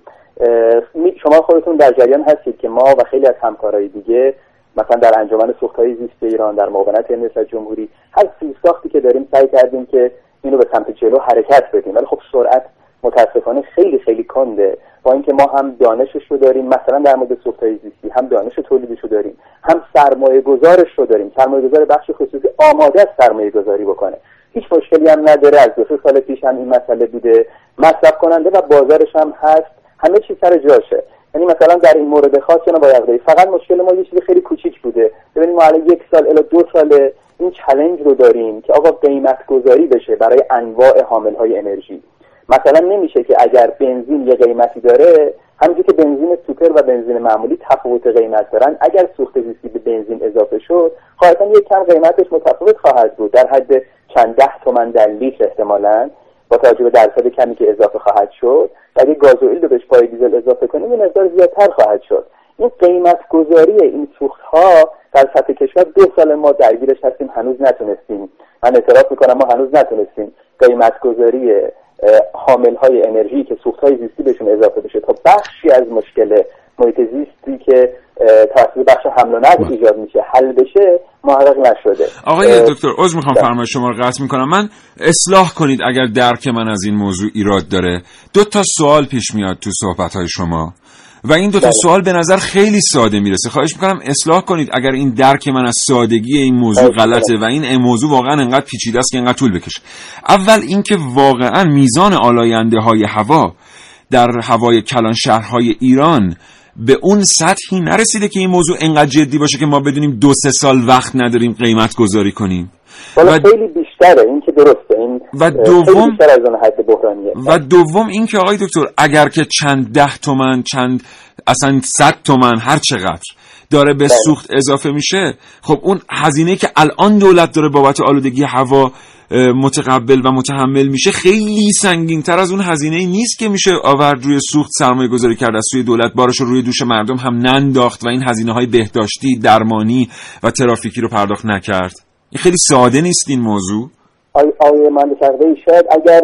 شما خودتون در جریان هستید که ما و خیلی از همکارای دیگه مثلا در انجمن سوختهای زیست ایران در معاونت ریاست جمهوری هر ساختی که داریم سعی کردیم که اینو به سمت جلو حرکت بدیم. ولی خب سرعت متاسفانه خیلی خیلی کنده. با اینکه ما هم دانشش رو داریم مثلا در مورد سوختهای زیستی هم دانش تولیدش رو داریم هم سرمایه گذارش رو داریم. سرمایه گذار بخش خصوصی آماده است سرمایه گذاری بکنه. هیچ مشکلی هم نداره. از دو سال پیش هم این مسئله بوده. مصرف کننده و بازارش هم هست. همه چیز سر جاشه. یعنی مثلا در این مورد خاص جناب آقای فقط مشکل ما یه چیز خیلی کوچیک بوده. ببینید ما الان یک سال الی دو سال این چلنج رو داریم که آقا قیمت گذاری بشه برای انواع حامل های انرژی. مثلا نمیشه که اگر بنزین یه قیمتی داره همینجور که بنزین سوپر و بنزین معمولی تفاوت قیمت دارن اگر سوخت زیستی به بنزین اضافه شد قاعدتا یک کم قیمتش متفاوت خواهد بود. در حد چند ده تومن در لیتر احتمالا با توجه به درصد کمی که اضافه خواهد شد. و اگه گازوئیل رو بهش پای دیزل اضافه کنیم این مقدار زیادتر خواهد شد. این قیمت گذاری این سوخت ها در سطح کشور دو سال ما درگیرش هستیم هنوز نتونستیم. من اعتراف می‌کنم ما هنوز نتونستیم قیمت گذاری حامل های انرژی که سوخت های زیستی بهشون اضافه بشه تا بخشی از مشکل محیط زیستی که توسط بخش حمل و نقل ایجاد میشه حل بشه محقق نشده. آقای دکتر عذر می‌خوام فرمایش شما رو قطع می‌کنم. من اصلاح کنید اگر درک من از این موضوع ایراد داره. دو تا سوال پیش میاد تو صحبت های شما. و این دو تا سوال به نظر خیلی ساده می‌رسه. خواهش می‌کنم اصلاح کنید اگر این درک من از سادگی این موضوع غلطه و این موضوع واقعا انقدر پیچیده است که انقدر طول بکشه. اول اینکه واقعا میزان آلاینده های هوا در هوای کلان شهرهای ایران به اون سطحی نرسیده که این موضوع انقدر جدی باشه که ما بدونیم دو سه سال وقت نداریم قیمت گذاری کنیم و خیلی بیشتره. این که درسته. این و دوم بیشتر از اون حد بحرانیه. و دوم این که آقای دکتر اگر که چند ده تومن چند اصلا صد تومن هر چقدر داره به سوخت اضافه میشه خب اون هزینه که الان دولت داره بابت آلودگی هوا متقبل و متحمل میشه خیلی سنگین تر از اون هزینه ای نیست که میشه آورد روی سوخت سرمایه گذاری کرد از سوی دولت بارش رو روی دوش مردم هم ننداخت و این هزینه های بهداشتی درمانی و ترافیکی رو پرداخت نکرد. این خیلی ساده نیست این موضوع. آقای مهندس شاید اگر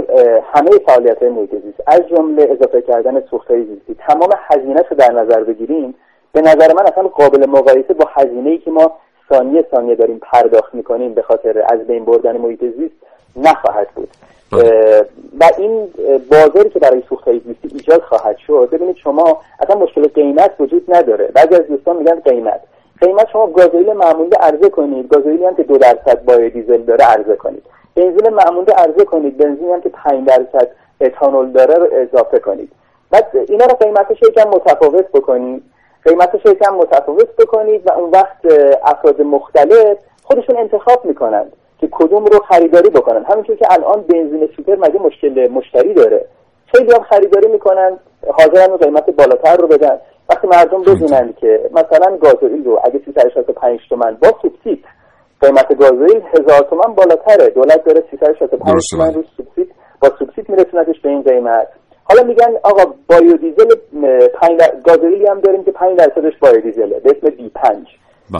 همه فعالیت های از جمله اضافه کردن سوخت های زیستی تمام هزینه رو در نظر بگیریم به نظر من اصلا قابل مقایسه با هزینه ای که ما ثانیه ثانیه داریم پرداخت می‌کنیم به خاطر از بین بردن محیط زیست نخواهد بود. و این بازاری که برای سوخت های زیستی ایجاد خواهد شد ببینید شما اصلا مشکل قیمت وجود نداره. بعضی از دوستان میگن قیمت. قیمت شما گازوئیل معمولی عرضه کنید. گازوئیلی هم که دو درصد بای دیزل داره عرضه کنید. بنزین معمولی عرضه کنید. بنزینی هم که 5 درصد اتانول داره رو اضافه کنید. بعد اینا رو قیمتش یکم متفاوت بکنید. قیمتش یکم متفاوت بکنید و اون وقت افراد مختلف خودشون انتخاب می‌کنند که کدوم رو خریداری بکنن. همینطور که الان بنزین سوپر مگه مشکل مشتری داره. خیلی هم خریداری می‌کنن حاضرن قیمت بالاتر رو بدن. وقتی مردم بدونن که مثلا گازوئیل رو اگه 365 تومن با سوبسید قیمت گازوئیل هزار تومن بالاتره. دولت داره 365 تومن رو سوبسید با سوبسید میرسونتش به این قیمت. حالا میگن آقا بایودیزل گازوئیلی هم داریم که 5 درصدش بایودیزله به اسم بی 5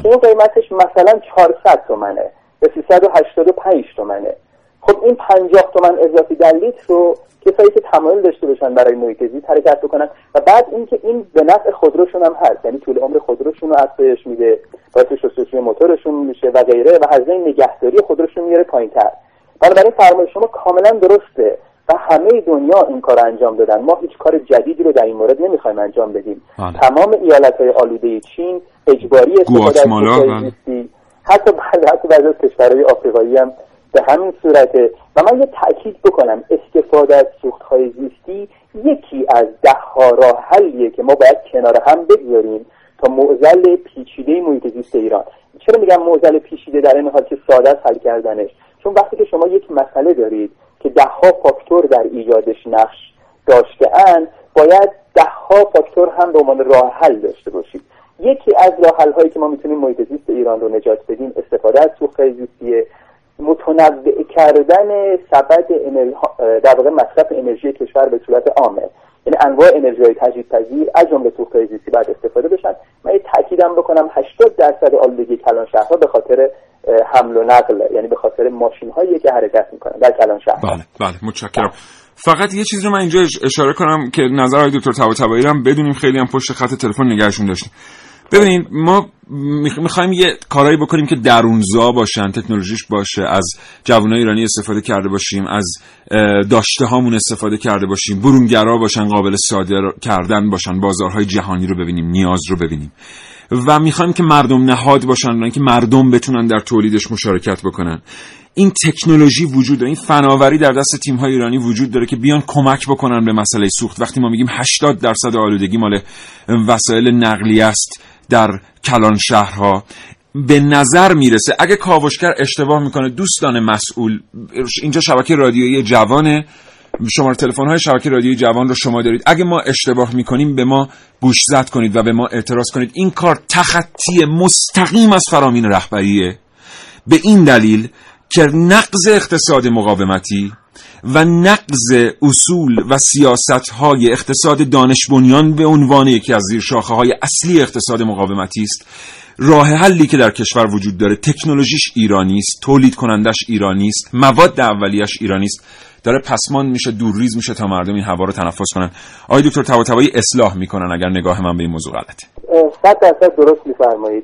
اون قیمتش مثلا 400 تومنه به 385 تومنه. خب این 50 تومن اضافی در لیتر رو کسایی که تمایل داشته باشن برای محیط زیست حرکت بکنن و بعد اینکه این به نفع خودروشون هم هست. یعنی طول عمر خودروشون رو افزایش میده باعث شستشوی موتورشون میشه و غیره و هزینه نگهداری خودروشون میاره پایینتر بنابراین فرمایش شما کاملا درسته و همه دنیا این کار انجام دادن. ما هیچ کار جدیدی رو در این مورد نمی‌خوایم انجام بدیم. تمام ایالت های آلوده چین اجباری استفاده از حتی حتی بعضی از کشورهای آفریقایی هم به همین صورته. و من یه تاکید بکنم استفاده از سوخت های زیستی یکی از ده ها راه حلیه که ما باید کنار هم بگذاریم تا معضل پیچیده محیط زیست ایران. چرا میگم معضل پیچیده در این حال که ساده حل کردنش؟ چون وقتی که شما یک مسئله دارید که ده ها فاکتور در ایجادش نقش داشته اند باید ده ها فاکتور هم به عنوان راه حل داشته باشید. یکی از راه هایی که ما می‌تونیم محیط زیست ایران رو نجات بدیم استفاده از سوخت زیستیه. متنوع کردن سبد در واقع مصرف انرژی کشور به صورت عامه. یعنی انواع انرژی های تجدیدپذیر از جمله سوخت زیستی باید استفاده بشن. من تاکیدم بکنم 80 درصد آلودگی کلان شهرها به خاطر حمل و نقل یعنی به خاطر ماشین هایی که حرکت می‌کنن در کلان شهر. بله بله متشکرم. فقط یه چیز رو من اینجا اشاره کنم که نظر دکتر طباطبایی هم بدونیم. خیلی هم پشت خط تلفن نگهشون داشتیم. ببینید ما می‌خوایم یه کارایی بکنیم که درونزا باشن تکنولوژیش باشه از جوانای ایرانی استفاده کرده باشیم از داشته هامون استفاده کرده باشیم برونگرا باشن قابل صادر کردن باشن بازارهای جهانی رو ببینیم نیاز رو ببینیم. و می‌خوایم که مردم نهاد باشن که مردم بتونن در تولیدش مشارکت بکنن. این تکنولوژی وجود داره این فناوری در دست تیم های ایرانی وجود داره که بیان کمک بکنن به مسئله سوخت. وقتی ما میگیم 80 درصد آلودگی مال وسایل نقلیه است در کلان شهرها به نظر می‌رسه. اگه کاوشگر اشتباه می‌کنه دوستان مسئول اینجا شبکه رادیویی جوانه. شماره تلفن های شبکه رادیویی جوان رو شما دارید. اگه ما اشتباه می‌کنیم به ما گوشزد کنید و به ما اعتراض کنید. این کار تخطی مستقیم از فرامین رهبریه. به این دلیل که نقض اقتصاد مقاومتی و نقض اصول و سیاست های اقتصاد دانش بنیان به عنوان یکی از زیر شاخه های اصلی اقتصاد مقاومتی است. راه حلی که در کشور وجود داره تکنولوژیش ایرانی است تولید کنندش ایرانی است مواد اولیش ایرانی است. داره پسمان میشه دورریز میشه تا مردم این هوا رو تنفس کنن. آقای دکتر طباطبایی اصلاح می‌کنن اگر نگاه من به این موضوع غلطه. صد درصد درست میفرمایید.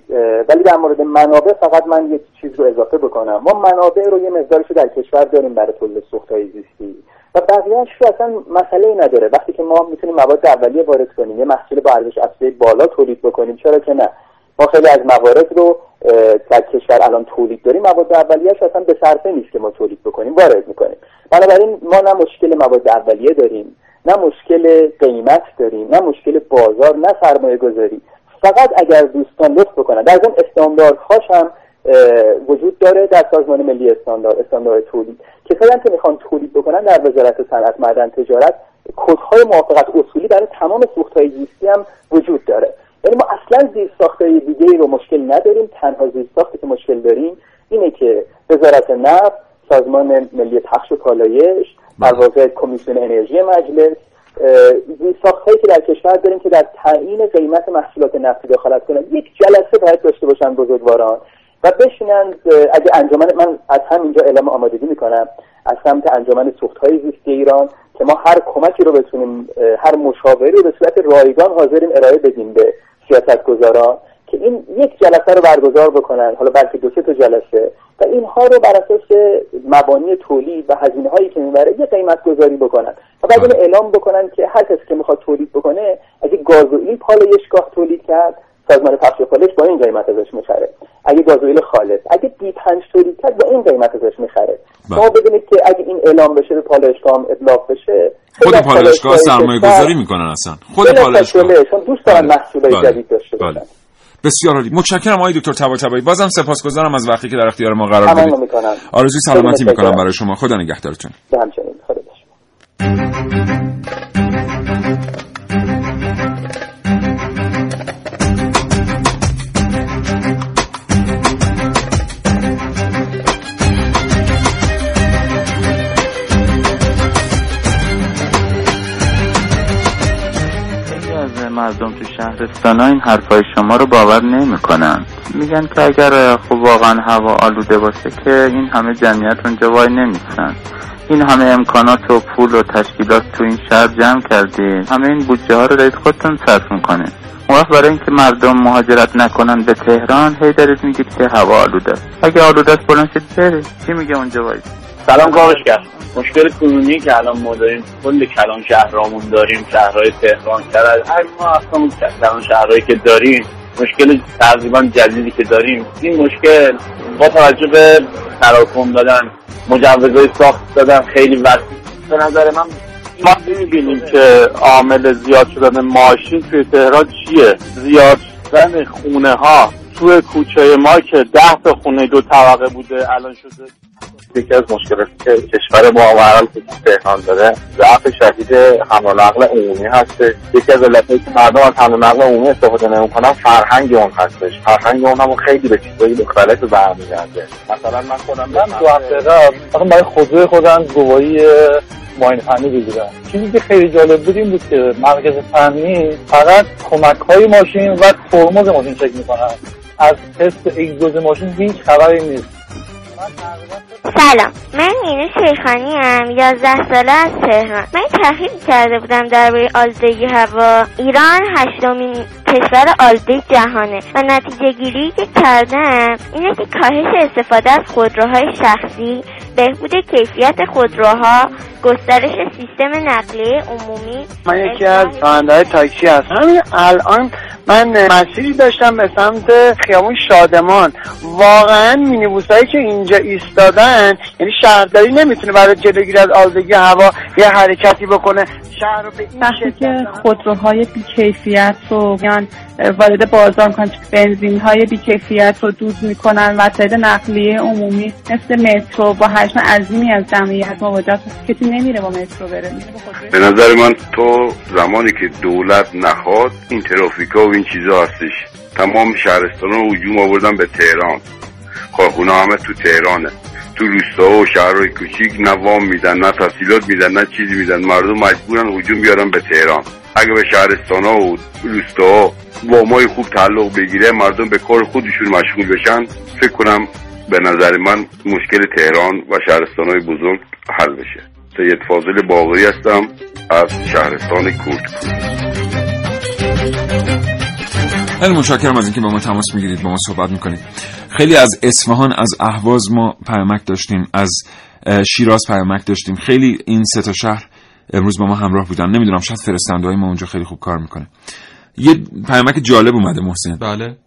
ولی در مورد منابع فقط من یک چیز رو اضافه بکنم. ما منابع رو یه مقدارش در کشور داریم برای تولید سوختهای زیستی. و بقیهش رو اصلا مسئله ای نداره. وقتی که ما می‌تونیم مواد اولیه وارد کنیم یه محصول با ارزش افزوده بالا تولید بکنیم چرا که نه؟ ما خیلی از موارد رو در کشور الان تولید داریم. مواد اولیه‌اش اصلا به صرفه نیست که ما تولید بکنیم وارد می‌کنیم. بنابراین ما نه مشکل مواد اولیه داریم نه مشکل قیمت داریم نه مشکل بازار نه سرمایه گذاری فقط اگر دوستان لطف بکنن در ضمن استانداردهاش هم وجود داره در سازمان ملی استاندارد استاندارد تولید. کسایی که می‌خوان تولید بکنن در وزارت صنعت معدن تجارت کدهای موافقت اصولی برای تمام سوختهای زیستی هم وجود داره. یعنی ما اصلا زیر ساخته دیگه رو مشکل نداریم. تنها زیر ساخته که مشکل داریم اینه که وزارت نفت سازمان ملی پخش و پالایش در واقع کمیسیون انرژی مجلس زیر هایی که در کشور داریم که در تعیین قیمت محصولات نفتی دخالت کنن. یک جلسه باید داشته باشن بزرگواران و بشینن اگه انجمن من از همینجا اعلام آمادگی می‌کنم از سمت انجمن سوخت های زیستی ایران که ما هر کمکی رو بتونیم هر مشاوری رو به صورت رایگان حاضریم ارائه بدیم به سیاست گذاران که این یک جلسه رو برگزار بکنن حالا بلکه دو سه تا جلسه و اینها رو بر اساس مبانی تولید و هزینه هایی که می‌بره یه قیمت گذاری بکنن. و بعد اینو اعلام بکنن که هر کسی که می‌خواد تولید بکنه اگه گازوئیل پالایشگاه تولید کرد. سازمان پخش پالش با این قیمت ازش می‌خره. اگه گازوئیل خالص اگه بی پنج تولید کرد با این قیمت ازش می‌خره. شما بدونید که اگه این اعلام بشه به پالایشگاه هم ابلاغ بشه خود پالایشگاه سرمایه گذاری می‌کنن اصلا. خود پالایشگاه. چون دوست دارن محصولای جدید داشته باشن. بسیار عالی. متشکرم آقای دکتر طباطبایی. بازم سپاسگزارم از وقتی که در اختیار ما قرار دادید. آرزوی سلامتی می‌کنم برای شما. خدا نگهدارتون. همچنین. خدا شهرستان این حرفای شما رو باور نمی‌کنن. میگن که اگر خب واقعا هوا آلوده باشه که این همه جمعیت اونجا وای نمیسن این همه امکانات و پول و تشکیلات تو این شهر جمع کردین همه این بودجه ها رو دارید خودتون صرف می‌کنه. اون وقت برای اینکه مردم مهاجرت نکنن به تهران هی دارید میگید که هوا آلوده اگه آلوده است بلند شید چی میگه اونجا وای سلام کاوشگر مشکل کنونی که الان ما داریم کل کلان شهرامون داریم شهرهای تهران کرد هر ما اصلا کلان شهرهایی که داریم مشکل تقریبا جدیدی که داریم. این مشکل با توجه به تراکم دادن مجوزهای ساخت دادن خیلی وقت به نظر من ما نمی‌بینیم که عامل زیاد شدن ماشین توی تهران چیه؟ زیاد شدن خونه ها توی کوچه ما که ده تا خونه دو طبقه بوده الان شده یکی از مشکلاتی که کشور ما و که تهران داره ضعف شدید حمل نقل عمومی هست یکی از علتهایی که مردم از حمل نقل عمومی استفاده نمی‌کنن فرهنگ اون هستش. فرهنگ اون هم خیلی به چیزایی مختلف برمیگرده. مثلا من خودم من دو هفته قبل برای خودروی خودم گواهی معاینه فنی بگیرن چیزی که خیلی جالب بود این بود که مرکز فنی فقط کمک های ماشین و ترمز ماشین چک می‌کنن از تست اگزوز ماشین هیچ خبری نیست. سلام. من مینو شیخانی ام یازده ساله از تهران. من تحقیق کرده بودم درباره آلودگی هوا. ایران هشتمین کشور آلوده جهانه و نتیجه گیری که کردم اینه که کاهش استفاده از خودروهای شخصی بهبود کیفیت خودروها گسترش سیستم نقلیه عمومی. من یکی از راننده تاکسی هستم. همین الان من مسیری داشتم به سمت خیابون شادمان. واقعا مینیبوس هایی که اینجا ایستادن یعنی شهرداری نمی‌تونه برای جلوگیری از آلودگی هوا یه حرکتی بکنه. شهر رو به این وقتی که خودروهای بیکیفیت رو میان وارد بازار می‌کنن بنزین های بیکیفیت رو دود می‌کنن وسایل نقلیه عمومی مثل مترو با حجم عظیمی از جمعیت مواجه کسی نمیره با مترو بره. به نظر من تو زمانی که دولت نخواد این ترافیکا و این چیزا هستش. تمام شهرستان رو هجوم آوردن به تهران. کارخونه همه تو تهرانه. تو روستا و شهرهای کوچیک نه وام میدن نه تحصیلات میدن نه چیزی میدن. مردم مجبورن هجوم بیارن به تهران. اگه به شهرستان ها و روستا وامای خوب تعلق بگیره مردم به کار خودشون مشغول بشن. فکر کنم به نظر من مشکل تهران و شهرستان های بزرگ حل بشه. سید فاضل باقری هستم از شهرستان کورد خیلی متشکرم از اینکه با ما تماس می‌گیرید با ما صحبت می‌کنید. خیلی از اصفهان از اهواز ما پیامک داشتیم از شیراز پیامک داشتیم. خیلی این سه تا شهر امروز با ما همراه بودن. نمی‌دونم شاید فرستنده های ما اونجا خیلی خوب کار می‌کنه. یه پیامک جالب اومده محسن. بله.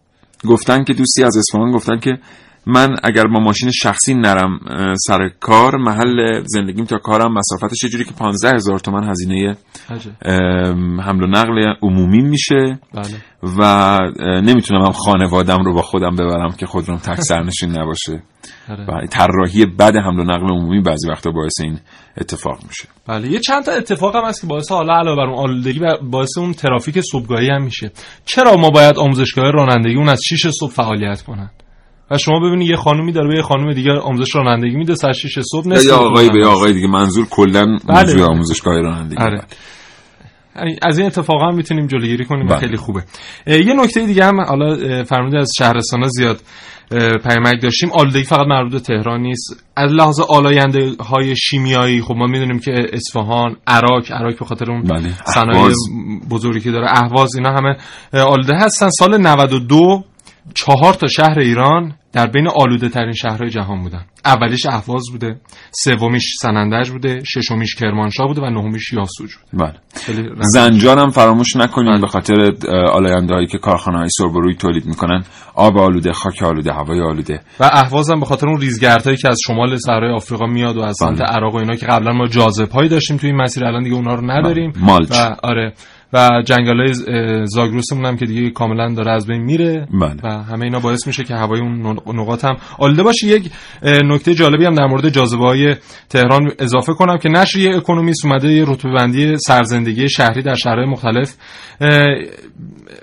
گفتن که دوستی از اصفهان گفتن که من اگر با ماشین شخصی نرم سر کار محل زندگیم تا کارم مسافتش جوری که 15 هزار تومن هزینه حمل و نقل عمومی میشه. بله. و نمی‌تونم هم خانوادم رو با خودم ببرم که خودم تک سرنشین نباشه آره. و طراحی بد حمل و نقل عمومی بعضی وقتا باعث این اتفاق میشه بله یه چند تا اتفاق هم هست که باعث حالا علاوه بر اون آلودگی باعث اون ترافیک صبحگاهی هم میشه چرا ما باید آموزشگاه رانندگی اون از 6 صبح فعالیت کنن و شما ببینید یه خانومی داره به یه خانم دیگه آموزش رانندگی میده ساعت 6 صبح یا یه آقایی به. آقای دیگه منظور کلا بله. موضوع آموزشگاه رانندگی آره. از این اتفاقا هم می‌تونیم جلوگیری کنیم بله. خیلی خوبه یه نکته دیگه هم حالا فرمودید از شهرستان زیاد پیامک داشتیم آلودگی فقط مربوط به تهران نیست از لحاظ آلاینده های شیمیایی خب ما می‌دونیم که اصفهان عراق عراق به خاطر اون بله. صنایع. بزرگی که داره اهواز اینا همه آلوده هستن سال 92 چهار تا شهر ایران در بین آلوده ترین شهرهای جهان بودن. اولیش اهواز بوده سومیش سنندج بوده ششمیش کرمانشاه بوده و نهمیش یاسوج بوده. بله. زنجان هم فراموش نکنیم به خاطر آلاینده هایی که کارخانه های سربروی تولید می‌کنن. آب آلوده خاک آلوده هوای آلوده. و اهواز هم به خاطر اون ریزگردهایی که از شمال صحرای آفریقا میاد و از سمت بله. عراق و اینا که قبلا ما جاذب هایی داشتیم توی این مسیر الان دیگه اونا رو نداریم. بله. مالچ. و آره. و جنگل های زاگروسمون هم که دیگه کاملا داره از بین میره. بله. و همه اینا باعث میشه که هوای اون نق- نقاط هم آلوده باشه. یک نکته جالبی هم در مورد جاذبه های تهران اضافه کنم که نشر یه اکونومیست اومده یه رتبه بندی سرزندگی شهری در شهرهای مختلف اه،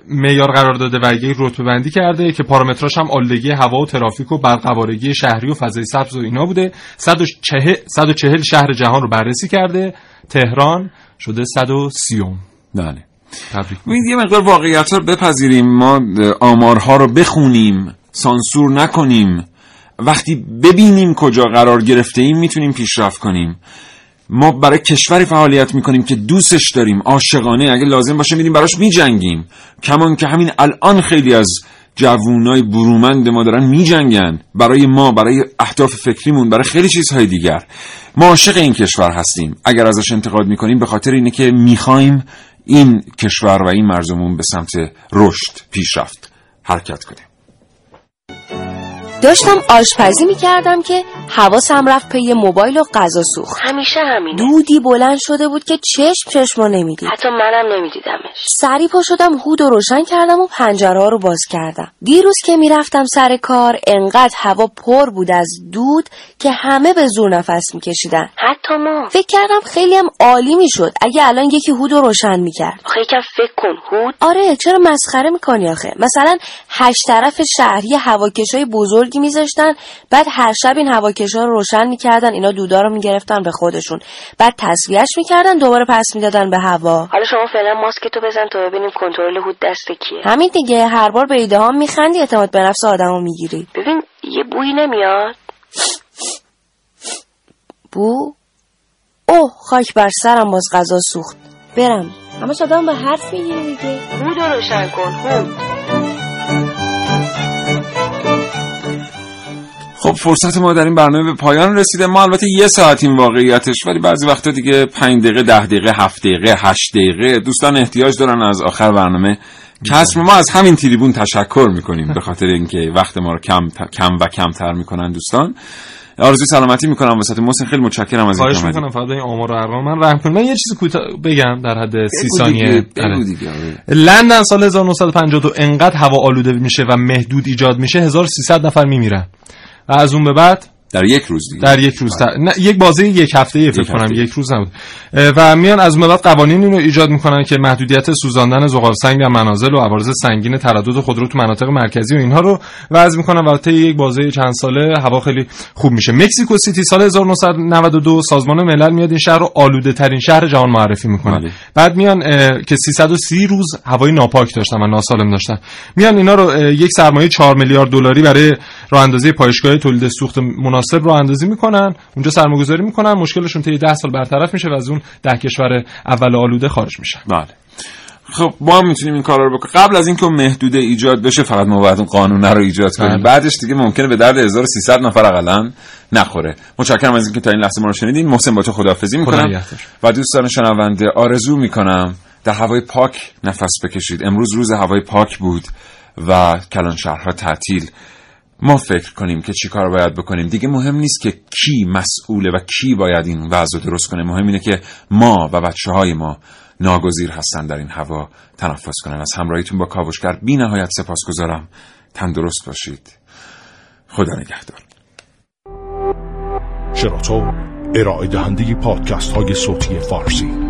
معیار قرار داده و یک رتبه بندی کرده که پارامتراش هم آلودگی هوا و ترافیک و برقوارگی شهری و فضای سبز و اینا بوده. 140 140 شهر جهان رو بررسی کرده. تهران شده 130 بله. تبریک یه مقدار واقعیت رو بپذیریم. ما آمارها رو بخونیم سانسور نکنیم. وقتی ببینیم کجا قرار گرفته ایم می‌تونیم پیشرفت کنیم. ما برای کشوری فعالیت می‌کنیم که دوستش داریم عاشقانه. اگه لازم باشه میریم براش میجنگیم. کمان که همین الان خیلی از جوونای برومند ما دارن میجنگن. برای ما برای اهداف فکریمون برای خیلی چیزهای دیگر. ما عاشق این کشور هستیم. اگر ازش انتقاد می‌کنیم به خاطر اینه که می‌خوایم این کشور و این مرزمون به سمت رشد پیشرفت حرکت کنیم. داشتم آشپزی می‌کردم که حواسم رفت پی موبایل و غذا سوخت. همیشه همینه. دودی بلند شده بود که چشم چشما نمی‌دید. حتی منم نمیدیدمش. سری پا شدم هود و روشن کردم و پنجره ها رو باز کردم. دیروز که می‌رفتم سر کار انقدر هوا پر بود از دود که همه به زور نفس میکشیدن. حتی ما. فکر کردم خیلی هم عالی می‌شد اگه الان یکی هود رو روشن می‌کرد. آخه یکم فکر کن هود. آره چرا مسخره می‌کنی آخه؟ مثلا هشت طرف شهری هواکشای بزرگی میذاشتن. بعد هر شب این هواکشا رو روشن می‌کردن. اینا دودا رو می‌گرفتن به خودشون. بعد تصویهش می‌کردن دوباره پس می‌دادن به هوا. حالا شما فعلا ماسک تو بزن تا ببینیم کنترل هود دست کیه. همین دیگه. هر بار به ایده ها میخندی اعتماد به نفس آدمو می‌گیری. ببین یه بویی نمیاد. بو؟ اوه خاک بر سرم باز غذا سوخت. برم. اما صدام به حرف می‌گیره دیگه. بود روشن کن. هم خب فرصت ما در این برنامه به پایان رسیده. ما البته یه ساعت این واقعیتش ولی بعضی وقتا دیگه پنج دقیقه ده دقیقه هفت دقیقه هشت دقیقه دوستان احتیاج دارن از آخر برنامه کسب. ما از همین تریبون تشکر می‌کنیم به خاطر اینکه وقت ما رو کم, کم و کمتر می‌کنن دوستان. آرزوی سلامتی می‌کنم واسه محسن خیلی متشکرم از خواهش می‌کنم. فقط این آمار ارقام من رحم کنید من یه چیز کوتاه بگم در حد 30 ثانیه. آره. لندن سال 1952 انقدر هوا آلوده میشه و محدود ایجاد میشه. 1300 نفر میمیرن. و از اون به بعد در یک روز دیگه. در یک روز. نه یک بازی یک هفته ای فکر کنم یک روز نبود. و میان از بعد قوانین اینو ایجاد می‌کنن که محدودیت سوزاندن زغال سنگ در منازل و عوارض سنگین تردد خودرو تو مناطق مرکزی و اینها رو وضع می‌کنن و طی یک بازی چند ساله هوا خیلی خوب میشه. مکزیکو سیتی سال 1992 سازمان ملل میاد این شهر رو آلوده ترین شهر جهان معرفی می‌کنه. بله. بعد میان که 330 روز هوای ناپاک داشتن و ناسالم داشتن. میان اینا رو یک سرمایه 4 میلیارد دلاری برای راه اندازی پایشگاه تولید سوخت مناسب رو اندازی می‌کنن اونجا سرمایه‌گذاری می‌کنن مشکلشون طی 10 سال برطرف میشه و از اون ده کشور اول آلوده خارج میشن. بله. خب ما هم می‌تونیم این کارا رو بکنیم قبل از اینکه محدوده ایجاد بشه فقط ما باید اون قانون رو ایجاد کنیم. بله. بعدش دیگه ممکنه به درد 1300 نفر اقلا نخوره. متشکرم از اینکه تا این لحظه ما رو شنیدین. محسن با تو خداحافظی می‌کنم و دوستان شنونده آرزو می‌کنم در هوای پاک نفس بکشید. امروز روز هوای پاک بود و کلان شهرها تعطیل. ما فکر کنیم که چی کار باید بکنیم. دیگه مهم نیست که کی مسئوله و کی باید این وضع درست کنه. مهم اینه که ما و بچه های ما ناگزیر هستن در این هوا تنفس کنن. از همراهیتون با کاوشگر بی نهایت سپاس گذارم تندرست باشید. خدا نگهدار. شراطو ارائه دهنده پادکست های صوتی فارسی.